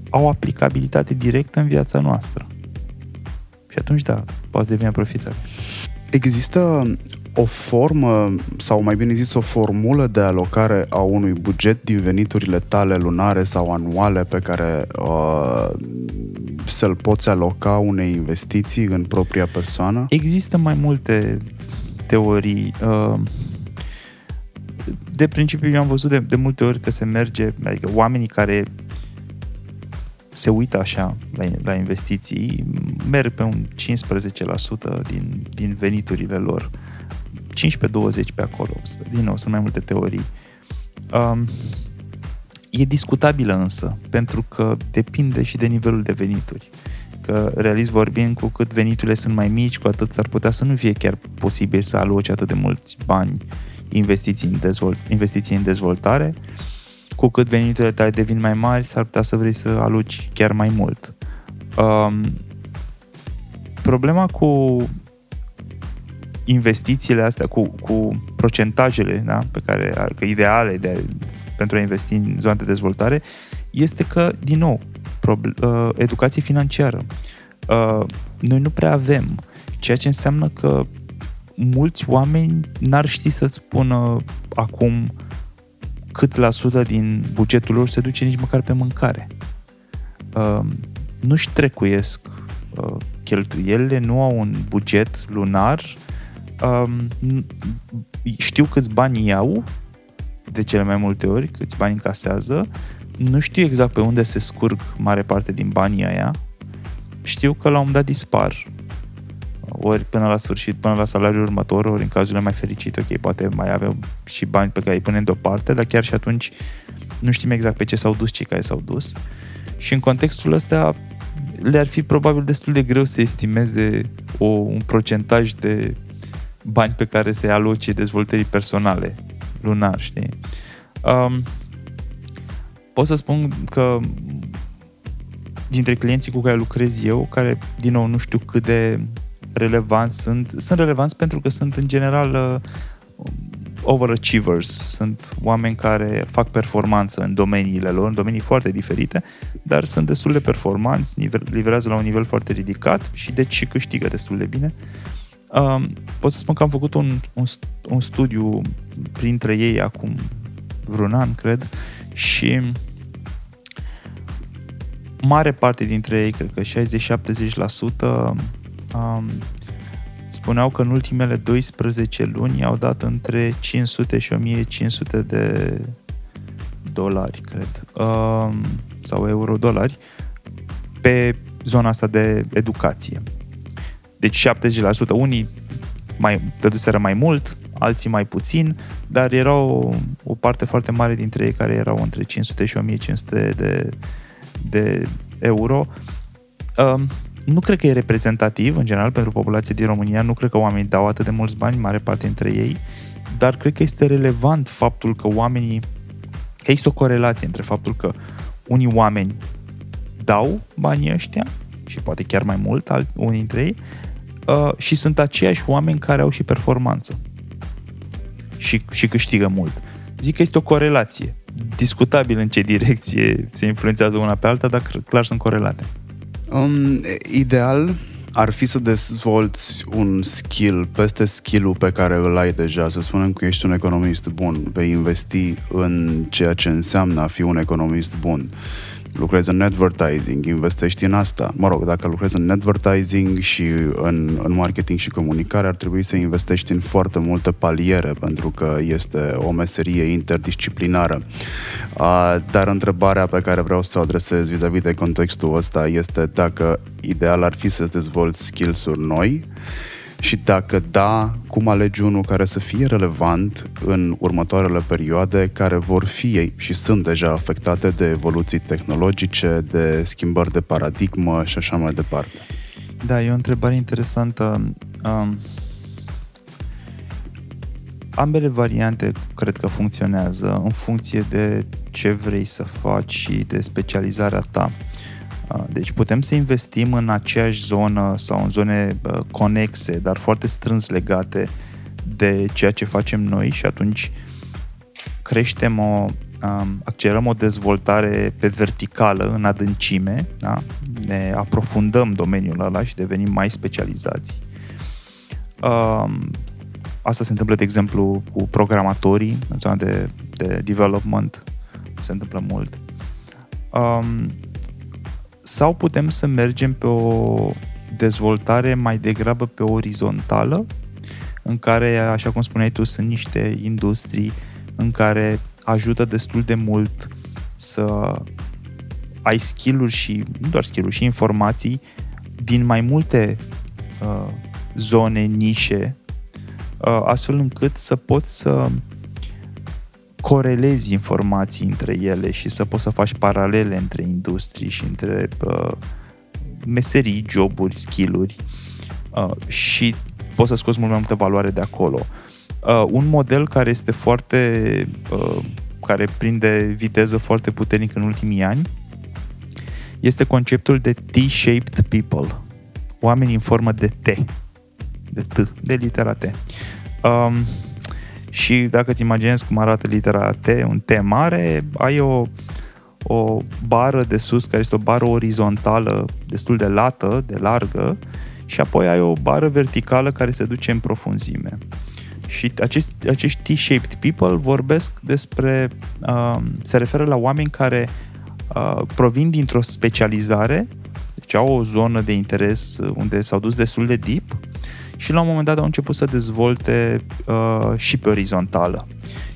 au aplicabilitate directă în viața noastră. Și atunci, da, poate deveni profitabil. Există o formă, sau mai bine zis, o formulă de alocare a unui buget din veniturile tale lunare sau anuale pe care uh, să-l poți aloca unei investiții în propria persoană? Există mai multe teorii. Uh, de principiu, eu am văzut de, de multe ori că se merge, adică oamenii care se uită așa la, la investiții, merg pe un 15% din, din veniturile lor. 15-20 pe acolo. Din nou, sunt mai multe teorii. Um, e discutabilă însă, pentru că depinde și de nivelul de venituri. Că, realist vorbind, cu cât veniturile sunt mai mici, cu atât s-ar putea să nu fie chiar posibil să aloci atât de mulți bani investiții în, dezvolt, investiții în dezvoltare. Cu cât veniturile tale devin mai mari, s-ar putea să vrei să aloci chiar mai mult. Um, problema cu investițiile astea, cu, cu procentajele da, pe care, că ideale de, pentru a investi în zona de dezvoltare, este că, din nou, proble- uh, educație financiară. Uh, noi nu prea avem, ceea ce înseamnă că mulți oameni n-ar ști să-ți spună acum cât la sută din bugetul lor se duce nici măcar pe mâncare. Uh, nu-și trecuiesc uh, cheltuielile, nu au un buget lunar um, știu câți bani iau, de cele mai multe ori, câți bani încasează, nu știu exact pe unde se scurg mare parte din banii aia, știu că la un dat dispar, ori până la sfârșit, până la salariul următor, ori în cazurile mai fericite, ok, poate mai avem și bani pe care îi punem deoparte, dar chiar și atunci nu știm exact pe ce s-au dus cei care s-au dus. Și în contextul ăsta le-ar fi probabil destul de greu să estimeze o, un procentaj de bani pe care se aloce dezvoltării personale lunar, știi? Um, pot să spun că dintre clienții cu care lucrez eu, care, din nou, nu știu cât de relevanți sunt, sunt relevanți pentru că sunt, în general, uh, overachievers, sunt oameni care fac performanță în domeniile lor, în domenii foarte diferite, dar sunt destul de performanți, livrează la un nivel foarte ridicat și deci și câștigă destul de bine. Um, pot să spun că am făcut un, un, un studiu printre ei acum vreun an, cred, și mare parte dintre ei, cred că 60-70%, um, spuneau că în ultimele 12 luni au dat între 500 și 1500 de dolari, cred, um, sau euro-dolari, pe zona asta de educație. Deci 70%, unii mai dăduseră mai mult, alții mai puțin, dar era o, o parte foarte mare dintre ei care erau între 500 și 1500 de, de euro. Um, nu cred că e reprezentativ, în general, pentru populația din România. Nu cred că oamenii dau atât de mulți bani, mare parte dintre ei, dar cred că este relevant faptul că oamenii... că există o corelație între faptul că unii oameni dau banii ăștia și poate chiar mai mult, unii dintre ei, uh, și sunt aceiași oameni care au și performanță și, și câștigă mult. Zic că este o corelație. Discutabil în ce direcție se influențează una pe alta, dar clar sunt corelate. Um, ideal ar fi să dezvolți un skill peste skill-ul pe care îl ai deja. Să spunem că ești un economist bun, vei investi în ceea ce înseamnă a fi un economist bun lucrezi în advertising, investești în asta. Mă rog, dacă lucrezi în advertising și în, în marketing și comunicare, ar trebui să investești în foarte multe paliere, pentru că este o meserie interdisciplinară. Uh, dar întrebarea pe care vreau să o adresez vis-a-vis de contextul ăsta este dacă ideal ar fi să dezvolți skills-uri noi și dacă da, cum alegi unul care să fie relevant în următoarele perioade care vor fi și sunt deja afectate de evoluții tehnologice, de schimbări de paradigmă și așa mai departe? Da, e o întrebare interesantă. Um, ambele variante cred că funcționează în funcție de ce vrei să faci și de specializarea ta. Deci putem să investim în aceeași zonă sau în zone conexe, dar foarte strâns legate de ceea ce facem noi și atunci creștem o, um, accelerăm o dezvoltare pe verticală, în adâncime, da? ne aprofundăm domeniul ăla și devenim mai specializați. Um, asta se întâmplă, de exemplu, cu programatorii, în zona de, de development, se întâmplă mult. Um, sau putem să mergem pe o dezvoltare mai degrabă pe orizontală, în care, așa cum spuneai tu, sunt niște industrii în care ajută destul de mult să ai skill-uri și, nu doar skill și informații din mai multe uh, zone, nișe, uh, astfel încât să poți să corelezi informații între ele și să poți să faci paralele între industrii și între uh, meserii, joburi, skill-uri uh, și poți să scoți mult mai multă valoare de acolo. Uh, un model care este foarte uh, care prinde viteză foarte puternic în ultimii ani este conceptul de T-shaped people. Oameni în formă de T. De T, de litera T. Um, și dacă îți imaginezi cum arată litera T, un T mare, ai o, o bară de sus, care este o bară orizontală destul de lată, de largă, și apoi ai o bară verticală care se duce în profunzime. Și acești, acești T-shaped people vorbesc despre, uh, se referă la oameni care uh, provin dintr-o specializare, deci au o zonă de interes unde s-au dus destul de deep și la un moment dat au început să dezvolte uh, și pe orizontală.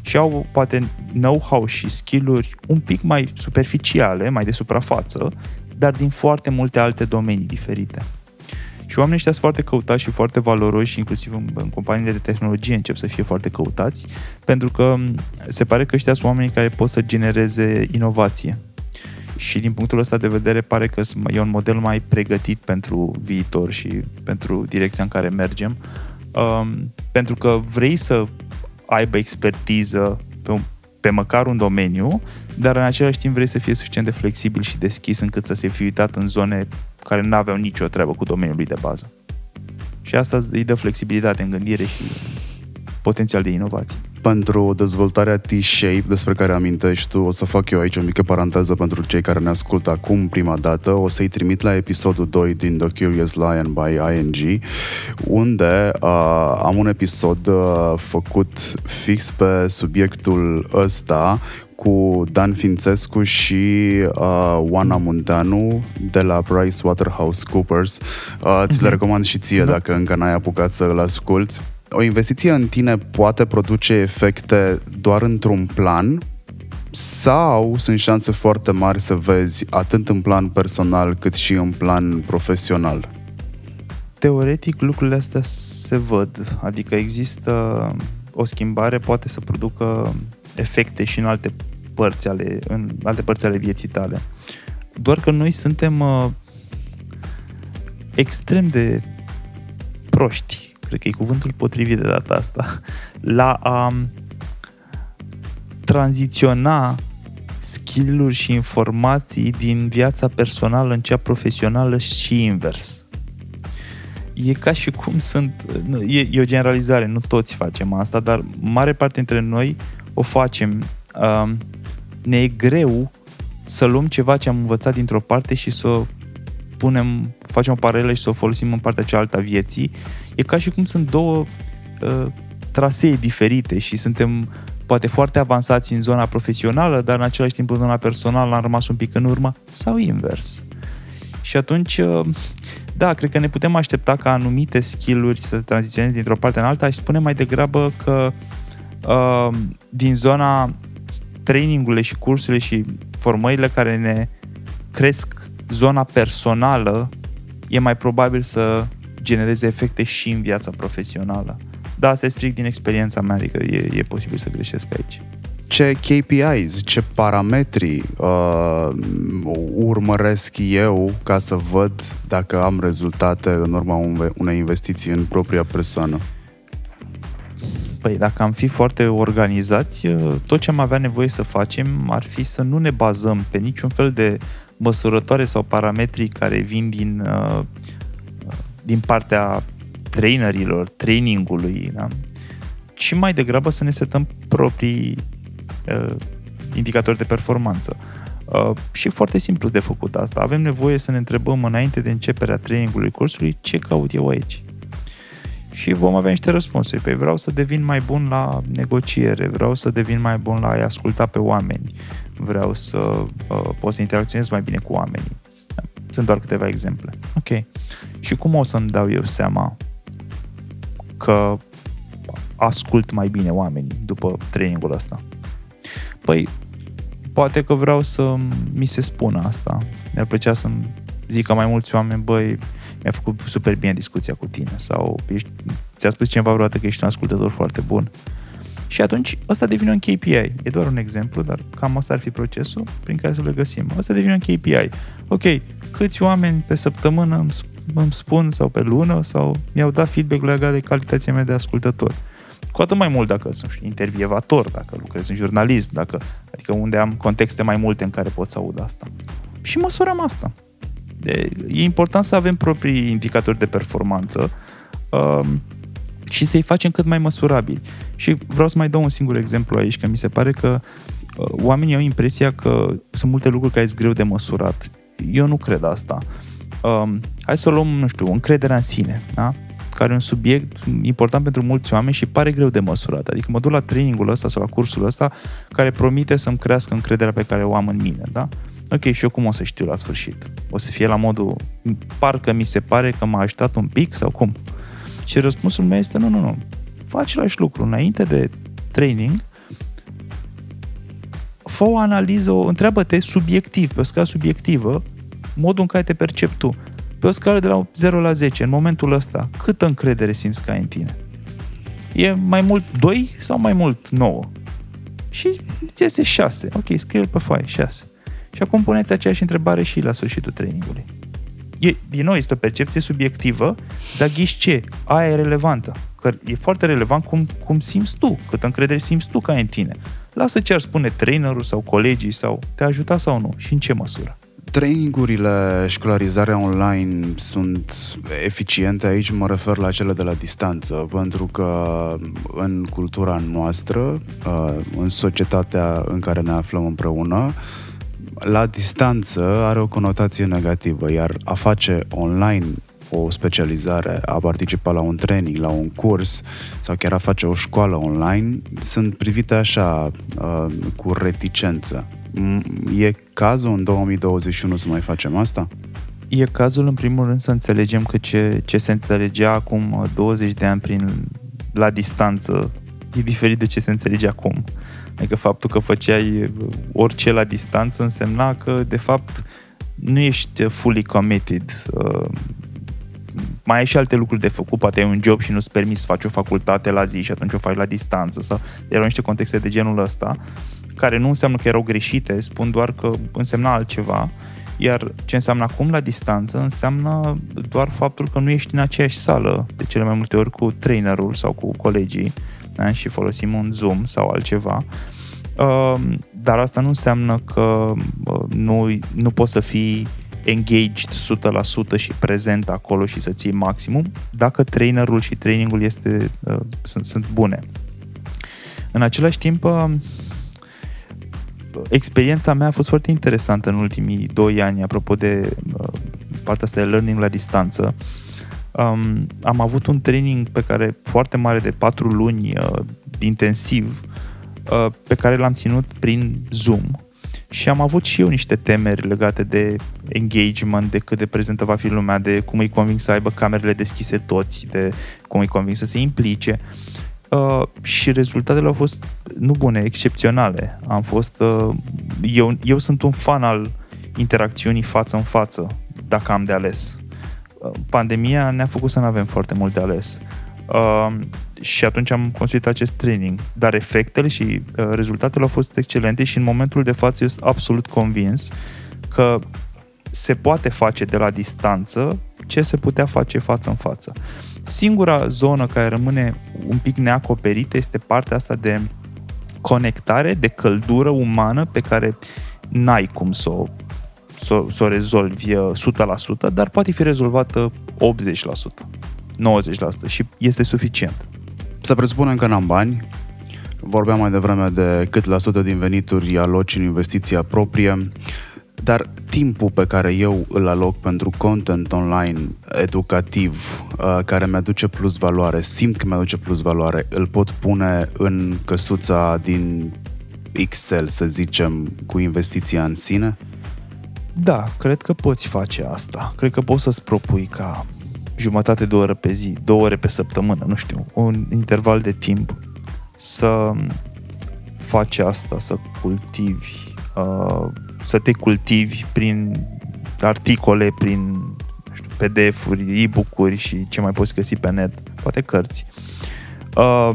Și au poate know-how și skill-uri un pic mai superficiale, mai de suprafață, dar din foarte multe alte domenii diferite. Și oamenii ăștia sunt foarte căutați și foarte valoroși, inclusiv în, în companiile de tehnologie încep să fie foarte căutați, pentru că se pare că ăștia sunt oamenii care pot să genereze inovație. Și din punctul ăsta de vedere pare că e un model mai pregătit pentru viitor și pentru direcția în care mergem, um, pentru că vrei să aibă expertiză pe, un, pe măcar un domeniu, dar în același timp vrei să fie suficient de flexibil și deschis încât să se fie uitat în zone care nu aveau nicio treabă cu domeniul lui de bază. Și asta îți dă flexibilitate în gândire și potențial de inovație. Pentru dezvoltarea T-Shape despre care amintești tu, o să fac eu aici o mică paranteză pentru cei care ne ascultă acum prima dată. O să-i trimit la episodul 2 din The Curious Lion by ING, unde uh, am un episod uh, făcut fix pe subiectul ăsta cu Dan Fințescu și uh, Oana Munteanu de la PricewaterhouseCoopers. Uh, ți le mhm. recomand și ție mhm. dacă încă n-ai apucat să-l asculti. O investiție în tine poate produce efecte doar într-un plan sau sunt șanse foarte mari să vezi atât în plan personal cât și în plan profesional? Teoretic lucrurile astea se văd, adică există o schimbare poate să producă efecte și în alte părți ale, în alte părți ale vieții tale. Doar că noi suntem uh, extrem de proști, cred că e cuvântul potrivit de data asta, la a tranziționa skill-uri și informații din viața personală în cea profesională și invers. E ca și cum sunt, e, e o generalizare, nu toți facem asta, dar mare parte dintre noi o facem. Um, ne e greu să luăm ceva ce am învățat dintr-o parte și să o punem, facem o paralelă și să o folosim în partea cealaltă a vieții. E ca și cum sunt două uh, trasee diferite și suntem poate foarte avansați în zona profesională, dar în același timp în zona personală am rămas un pic în urmă sau invers. Și atunci, uh, da, cred că ne putem aștepta ca anumite skill-uri să tranziționeze dintr-o parte în alta și spune mai degrabă că uh, din zona trainingurile și cursurile și formările care ne cresc zona personală, e mai probabil să genereze efecte și în viața profesională. Da, asta e strict din experiența mea, adică e, e posibil să greșesc aici. Ce KPIs, ce parametri uh, urmăresc eu ca să văd dacă am rezultate în urma unei investiții în propria persoană? Păi dacă am fi foarte organizați, uh, tot ce am avea nevoie să facem ar fi să nu ne bazăm pe niciun fel de măsurătoare sau parametri care vin din, uh, din partea trainerilor, trainingului, da? ci mai degrabă să ne setăm proprii uh, indicatori de performanță. Uh, și foarte simplu de făcut asta. Avem nevoie să ne întrebăm înainte de începerea trainingului cursului ce caut eu aici. Și vom avea niște răspunsuri. Păi vreau să devin mai bun la negociere, vreau să devin mai bun la a asculta pe oameni, vreau să uh, pot să interacționez mai bine cu oamenii. Sunt doar câteva exemple. Ok. Și cum o să-mi dau eu seama că ascult mai bine oamenii după trainingul ăsta? Păi, poate că vreau să mi se spună asta. Mi-ar plăcea să-mi zică mai mulți oameni, băi, mi-a făcut super bine discuția cu tine sau ești, ți-a spus cineva vreodată că ești un ascultător foarte bun. Și atunci ăsta devine un KPI. E doar un exemplu, dar cam asta ar fi procesul prin care să le găsim. Ăsta devine un KPI. Ok, câți oameni pe săptămână îmi, îmi spun sau pe lună sau mi-au dat feedback legat de calitatea mea de ascultător. Cu atât mai mult dacă sunt intervievator, dacă lucrez în jurnalist, dacă, adică unde am contexte mai multe în care pot să aud asta. Și măsurăm asta. De, e important să avem proprii indicatori de performanță um, și să-i facem cât mai măsurabili. Și vreau să mai dau un singur exemplu aici, că mi se pare că uh, oamenii au impresia că sunt multe lucruri care sunt greu de măsurat. Eu nu cred asta. Um, hai să luăm, nu știu, încrederea în sine, da? care e un subiect important pentru mulți oameni și pare greu de măsurat. Adică mă duc la trainingul ăsta sau la cursul ăsta care promite să-mi crească încrederea pe care o am în mine, da? Ok, și eu cum o să știu la sfârșit? O să fie la modul, parcă mi se pare că m-a ajutat un pic sau cum? Și răspunsul meu este nu, nu, nu. Faci același lucru. Înainte de training, fă o analiză, o, întreabă-te subiectiv, pe o scală subiectivă, modul în care te percepi tu. Pe o scală de la 0 la 10, în momentul ăsta, câtă încredere simți că ai în tine? E mai mult 2 sau mai mult 9? Și ți iese 6. Ok, scrie-l pe foaie, 6. Și acum puneți aceeași întrebare și la sfârșitul trainingului. E, din nou, este o percepție subiectivă, dar ghiși ce? Aia e relevantă. Că e foarte relevant cum, cum simți tu, cât încredere simți tu ca în tine. Lasă ce ar spune trainerul sau colegii sau te ajuta sau nu și în ce măsură. Trainingurile, școlarizarea online sunt eficiente, aici mă refer la cele de la distanță, pentru că în cultura noastră, uh, în societatea în care ne aflăm împreună, la distanță are o conotație negativă, iar a face online o specializare, a participa la un training, la un curs sau chiar a face o școală online, sunt privite așa, uh, cu reticență. E cazul în 2021 să mai facem asta? E cazul, în primul rând, să înțelegem că ce, ce se înțelegea acum 20 de ani prin la distanță e diferit de ce se înțelege acum. Adică faptul că făceai orice la distanță însemna că, de fapt, nu ești fully committed. Uh, mai ai și alte lucruri de făcut, poate ai un job și nu-ți permis să faci o facultate la zi și atunci o faci la distanță sau erau niște contexte de genul ăsta, care nu înseamnă că erau greșite, spun doar că însemna altceva, iar ce înseamnă acum la distanță înseamnă doar faptul că nu ești în aceeași sală de cele mai multe ori cu trainerul sau cu colegii da? și folosim un Zoom sau altceva. Uh, dar asta nu înseamnă că uh, nu, nu poți să fii engaged 100% și prezent acolo și să ții maximum dacă trainerul și trainingul este, uh, sunt, sunt bune. În același timp, uh, experiența mea a fost foarte interesantă în ultimii doi ani, apropo de uh, partea asta de learning la distanță. Um, am avut un training pe care foarte mare de patru luni uh, intensiv uh, pe care l-am ținut prin Zoom și am avut și eu niște temeri legate de engagement, de cât de prezentă va fi lumea, de cum îi conving să aibă camerele deschise toți, de cum îi conving să se implice. Uh, și rezultatele au fost nu bune, excepționale. Am fost, uh, eu, eu sunt un fan al interacțiunii față în față, dacă am de ales. Uh, pandemia ne-a făcut să nu avem foarte mult de ales. Uh, și atunci am construit acest training. Dar efectele și uh, rezultatele au fost excelente și în momentul de față eu sunt absolut convins că se poate face de la distanță ce se putea face față în față. Singura zonă care rămâne un pic neacoperită este partea asta de conectare, de căldură umană pe care n-ai cum să o, să, să o rezolvi 100%, uh, dar poate fi rezolvată 80%. 90% și este suficient. Să presupunem că n-am bani, Vorbeam mai devreme de cât la sută din venituri aloci în investiția proprie, dar timpul pe care eu îl aloc pentru content online educativ, uh, care mi-aduce plus valoare, simt că mi-aduce plus valoare, îl pot pune în căsuța din Excel, să zicem, cu investiția în sine? Da, cred că poți face asta. Cred că poți să-ți propui ca jumătate de oră pe zi, două ore pe săptămână, nu știu, un interval de timp să faci asta, să cultivi, uh, să te cultivi prin articole, prin știu, PDF-uri, e-book-uri și ce mai poți găsi pe net, poate cărți. Uh,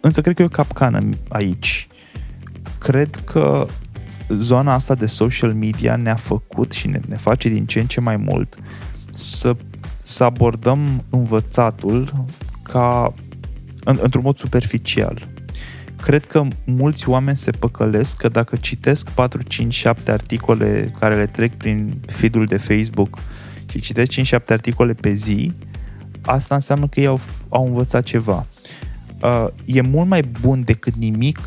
însă cred că e o capcană aici. Cred că zona asta de social media ne-a făcut și ne, ne face din ce în ce mai mult să, să abordăm învățatul ca în, într-un mod superficial. Cred că mulți oameni se păcălesc că dacă citesc 4, 5, 7 articole care le trec prin feed-ul de Facebook și citesc 5, 7 articole pe zi, asta înseamnă că ei au, au învățat ceva. Uh, e mult mai bun decât nimic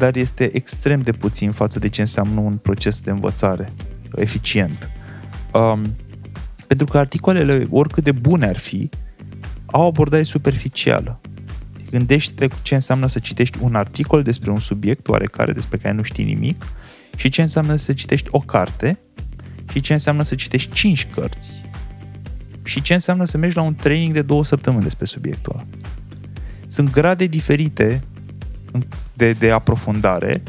dar este extrem de puțin față de ce înseamnă un proces de învățare eficient. Um, pentru că articolele, oricât de bune ar fi, au o abordare superficială. Gândește-te cu ce înseamnă să citești un articol despre un subiect oarecare despre care nu știi nimic și ce înseamnă să citești o carte și ce înseamnă să citești 5 cărți și ce înseamnă să mergi la un training de două săptămâni despre subiectul ăla. Sunt grade diferite de, de aprofundare,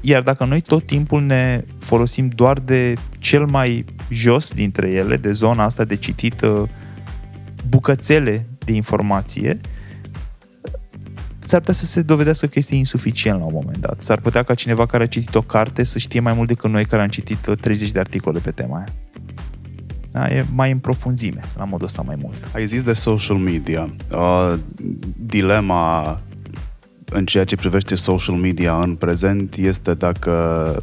iar dacă noi tot timpul ne folosim doar de cel mai jos dintre ele, de zona asta de citit uh, bucățele de informație, s-ar putea să se dovedească că este insuficient la un moment dat. S-ar putea ca cineva care a citit o carte să știe mai mult decât noi care am citit 30 uh, de articole pe tema aia. Da, e mai în profunzime, la modul ăsta mai mult. Ai zis de social media. Uh, dilema în ceea ce privește social media în prezent este dacă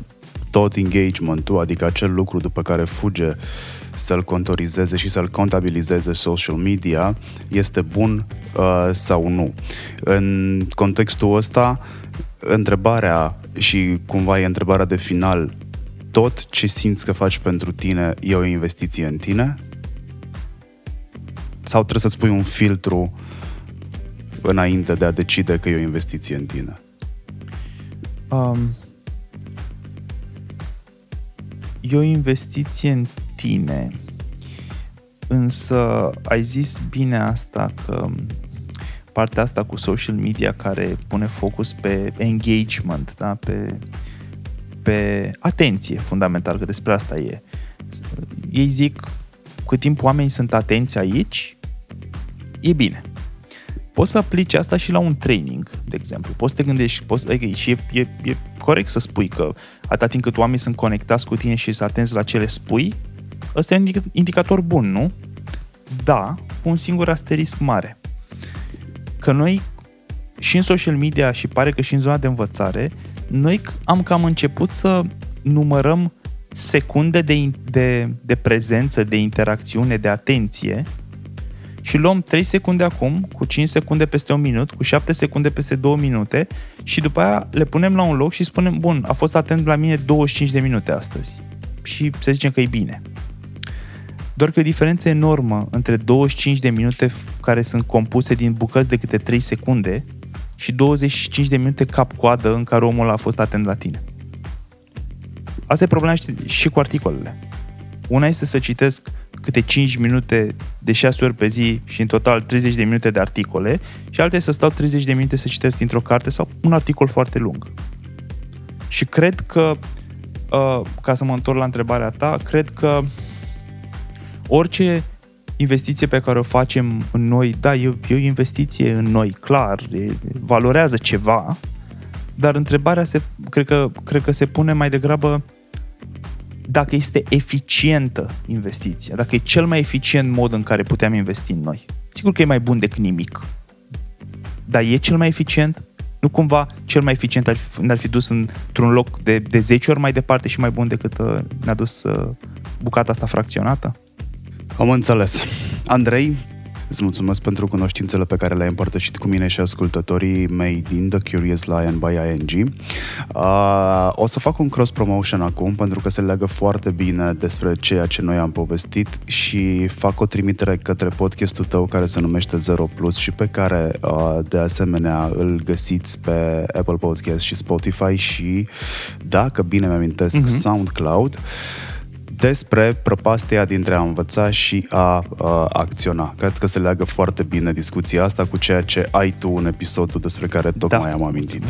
tot engagement-ul, adică acel lucru după care fuge să-l contorizeze și să-l contabilizeze social media, este bun uh, sau nu. În contextul ăsta, întrebarea și cumva e întrebarea de final, tot ce simți că faci pentru tine e o investiție în tine? Sau trebuie să-ți pui un filtru uh, înainte de a decide că e o investiție în tine? Um, e o investiție în tine, însă ai zis bine asta că partea asta cu social media care pune focus pe engagement, da? pe, pe atenție, fundamental, că despre asta e. Ei zic, cât timp oamenii sunt atenți aici, e bine. Poți să aplici asta și la un training, de exemplu. Poți să te gândești, poți, adică și e, e, e corect să spui că atâta timp cât oamenii sunt conectați cu tine și să atenți la ce le spui, ăsta e un indicator bun, nu? Da, cu un singur asterisc mare. Că noi și în social media și pare că și în zona de învățare, noi am cam început să numărăm secunde de, de, de prezență, de interacțiune, de atenție și luăm 3 secunde acum, cu 5 secunde peste un minut, cu 7 secunde peste 2 minute și după aia le punem la un loc și spunem, bun, a fost atent la mine 25 de minute astăzi și să zicem că e bine. Doar că e o diferență enormă între 25 de minute care sunt compuse din bucăți de câte 3 secunde și 25 de minute cap-coadă în care omul a fost atent la tine. Asta e problema și cu articolele. Una este să citesc câte 5 minute de 6 ori pe zi și în total 30 de minute de articole și alte să stau 30 de minute să citesc dintr-o carte sau un articol foarte lung. Și cred că, uh, ca să mă întorc la întrebarea ta, cred că orice investiție pe care o facem în noi, da, e, e o investiție în noi, clar, e, valorează ceva, dar întrebarea se, cred, că, cred că se pune mai degrabă dacă este eficientă investiția, dacă e cel mai eficient mod în care putem investi în noi. Sigur că e mai bun decât nimic, dar e cel mai eficient? Nu cumva cel mai eficient ar fi, ne-ar fi dus într-un loc de, de 10 ori mai departe și mai bun decât uh, ne-a dus uh, bucata asta fracționată? Am înțeles. Andrei, Îți mulțumesc pentru cunoștințele pe care le-ai împărtășit cu mine și ascultătorii mei din The Curious Lion by ING. Uh, o să fac un cross-promotion acum pentru că se leagă foarte bine despre ceea ce noi am povestit și fac o trimitere către podcastul tău care se numește Zero Plus și pe care uh, de asemenea îl găsiți pe Apple Podcast și Spotify și, dacă bine mi-amintesc, uh-huh. SoundCloud despre prăpastia dintre a învăța și a, a acționa. Cred că se leagă foarte bine discuția asta cu ceea ce ai tu în episodul despre care tocmai da. am amintit.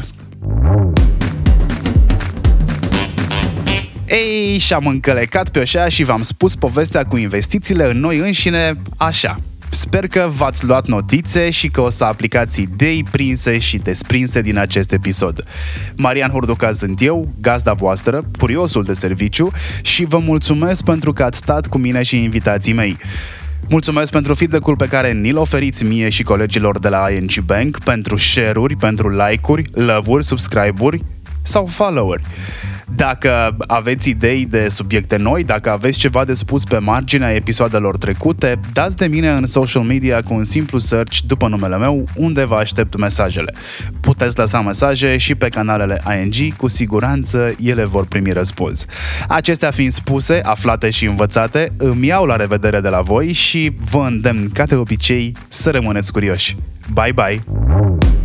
Ei, și-am încălecat pe oșa și v-am spus povestea cu investițiile în noi înșine așa. Sper că v-ați luat notițe și că o să aplicați idei prinse și desprinse din acest episod. Marian Hurduca sunt eu, gazda voastră, curiosul de serviciu și vă mulțumesc pentru că ați stat cu mine și invitații mei. Mulțumesc pentru feedback-ul pe care ni-l oferiți mie și colegilor de la ING Bank, pentru share-uri, pentru like-uri, love-uri, subscribe-uri sau follow-uri. Dacă aveți idei de subiecte noi, dacă aveți ceva de spus pe marginea episoadelor trecute, dați de mine în social media cu un simplu search după numele meu, unde vă aștept mesajele. Puteți lăsa mesaje și pe canalele ING, cu siguranță ele vor primi răspuns. Acestea fiind spuse, aflate și învățate, îmi iau la revedere de la voi și vă îndemn, ca de obicei, să rămâneți curioși. Bye bye!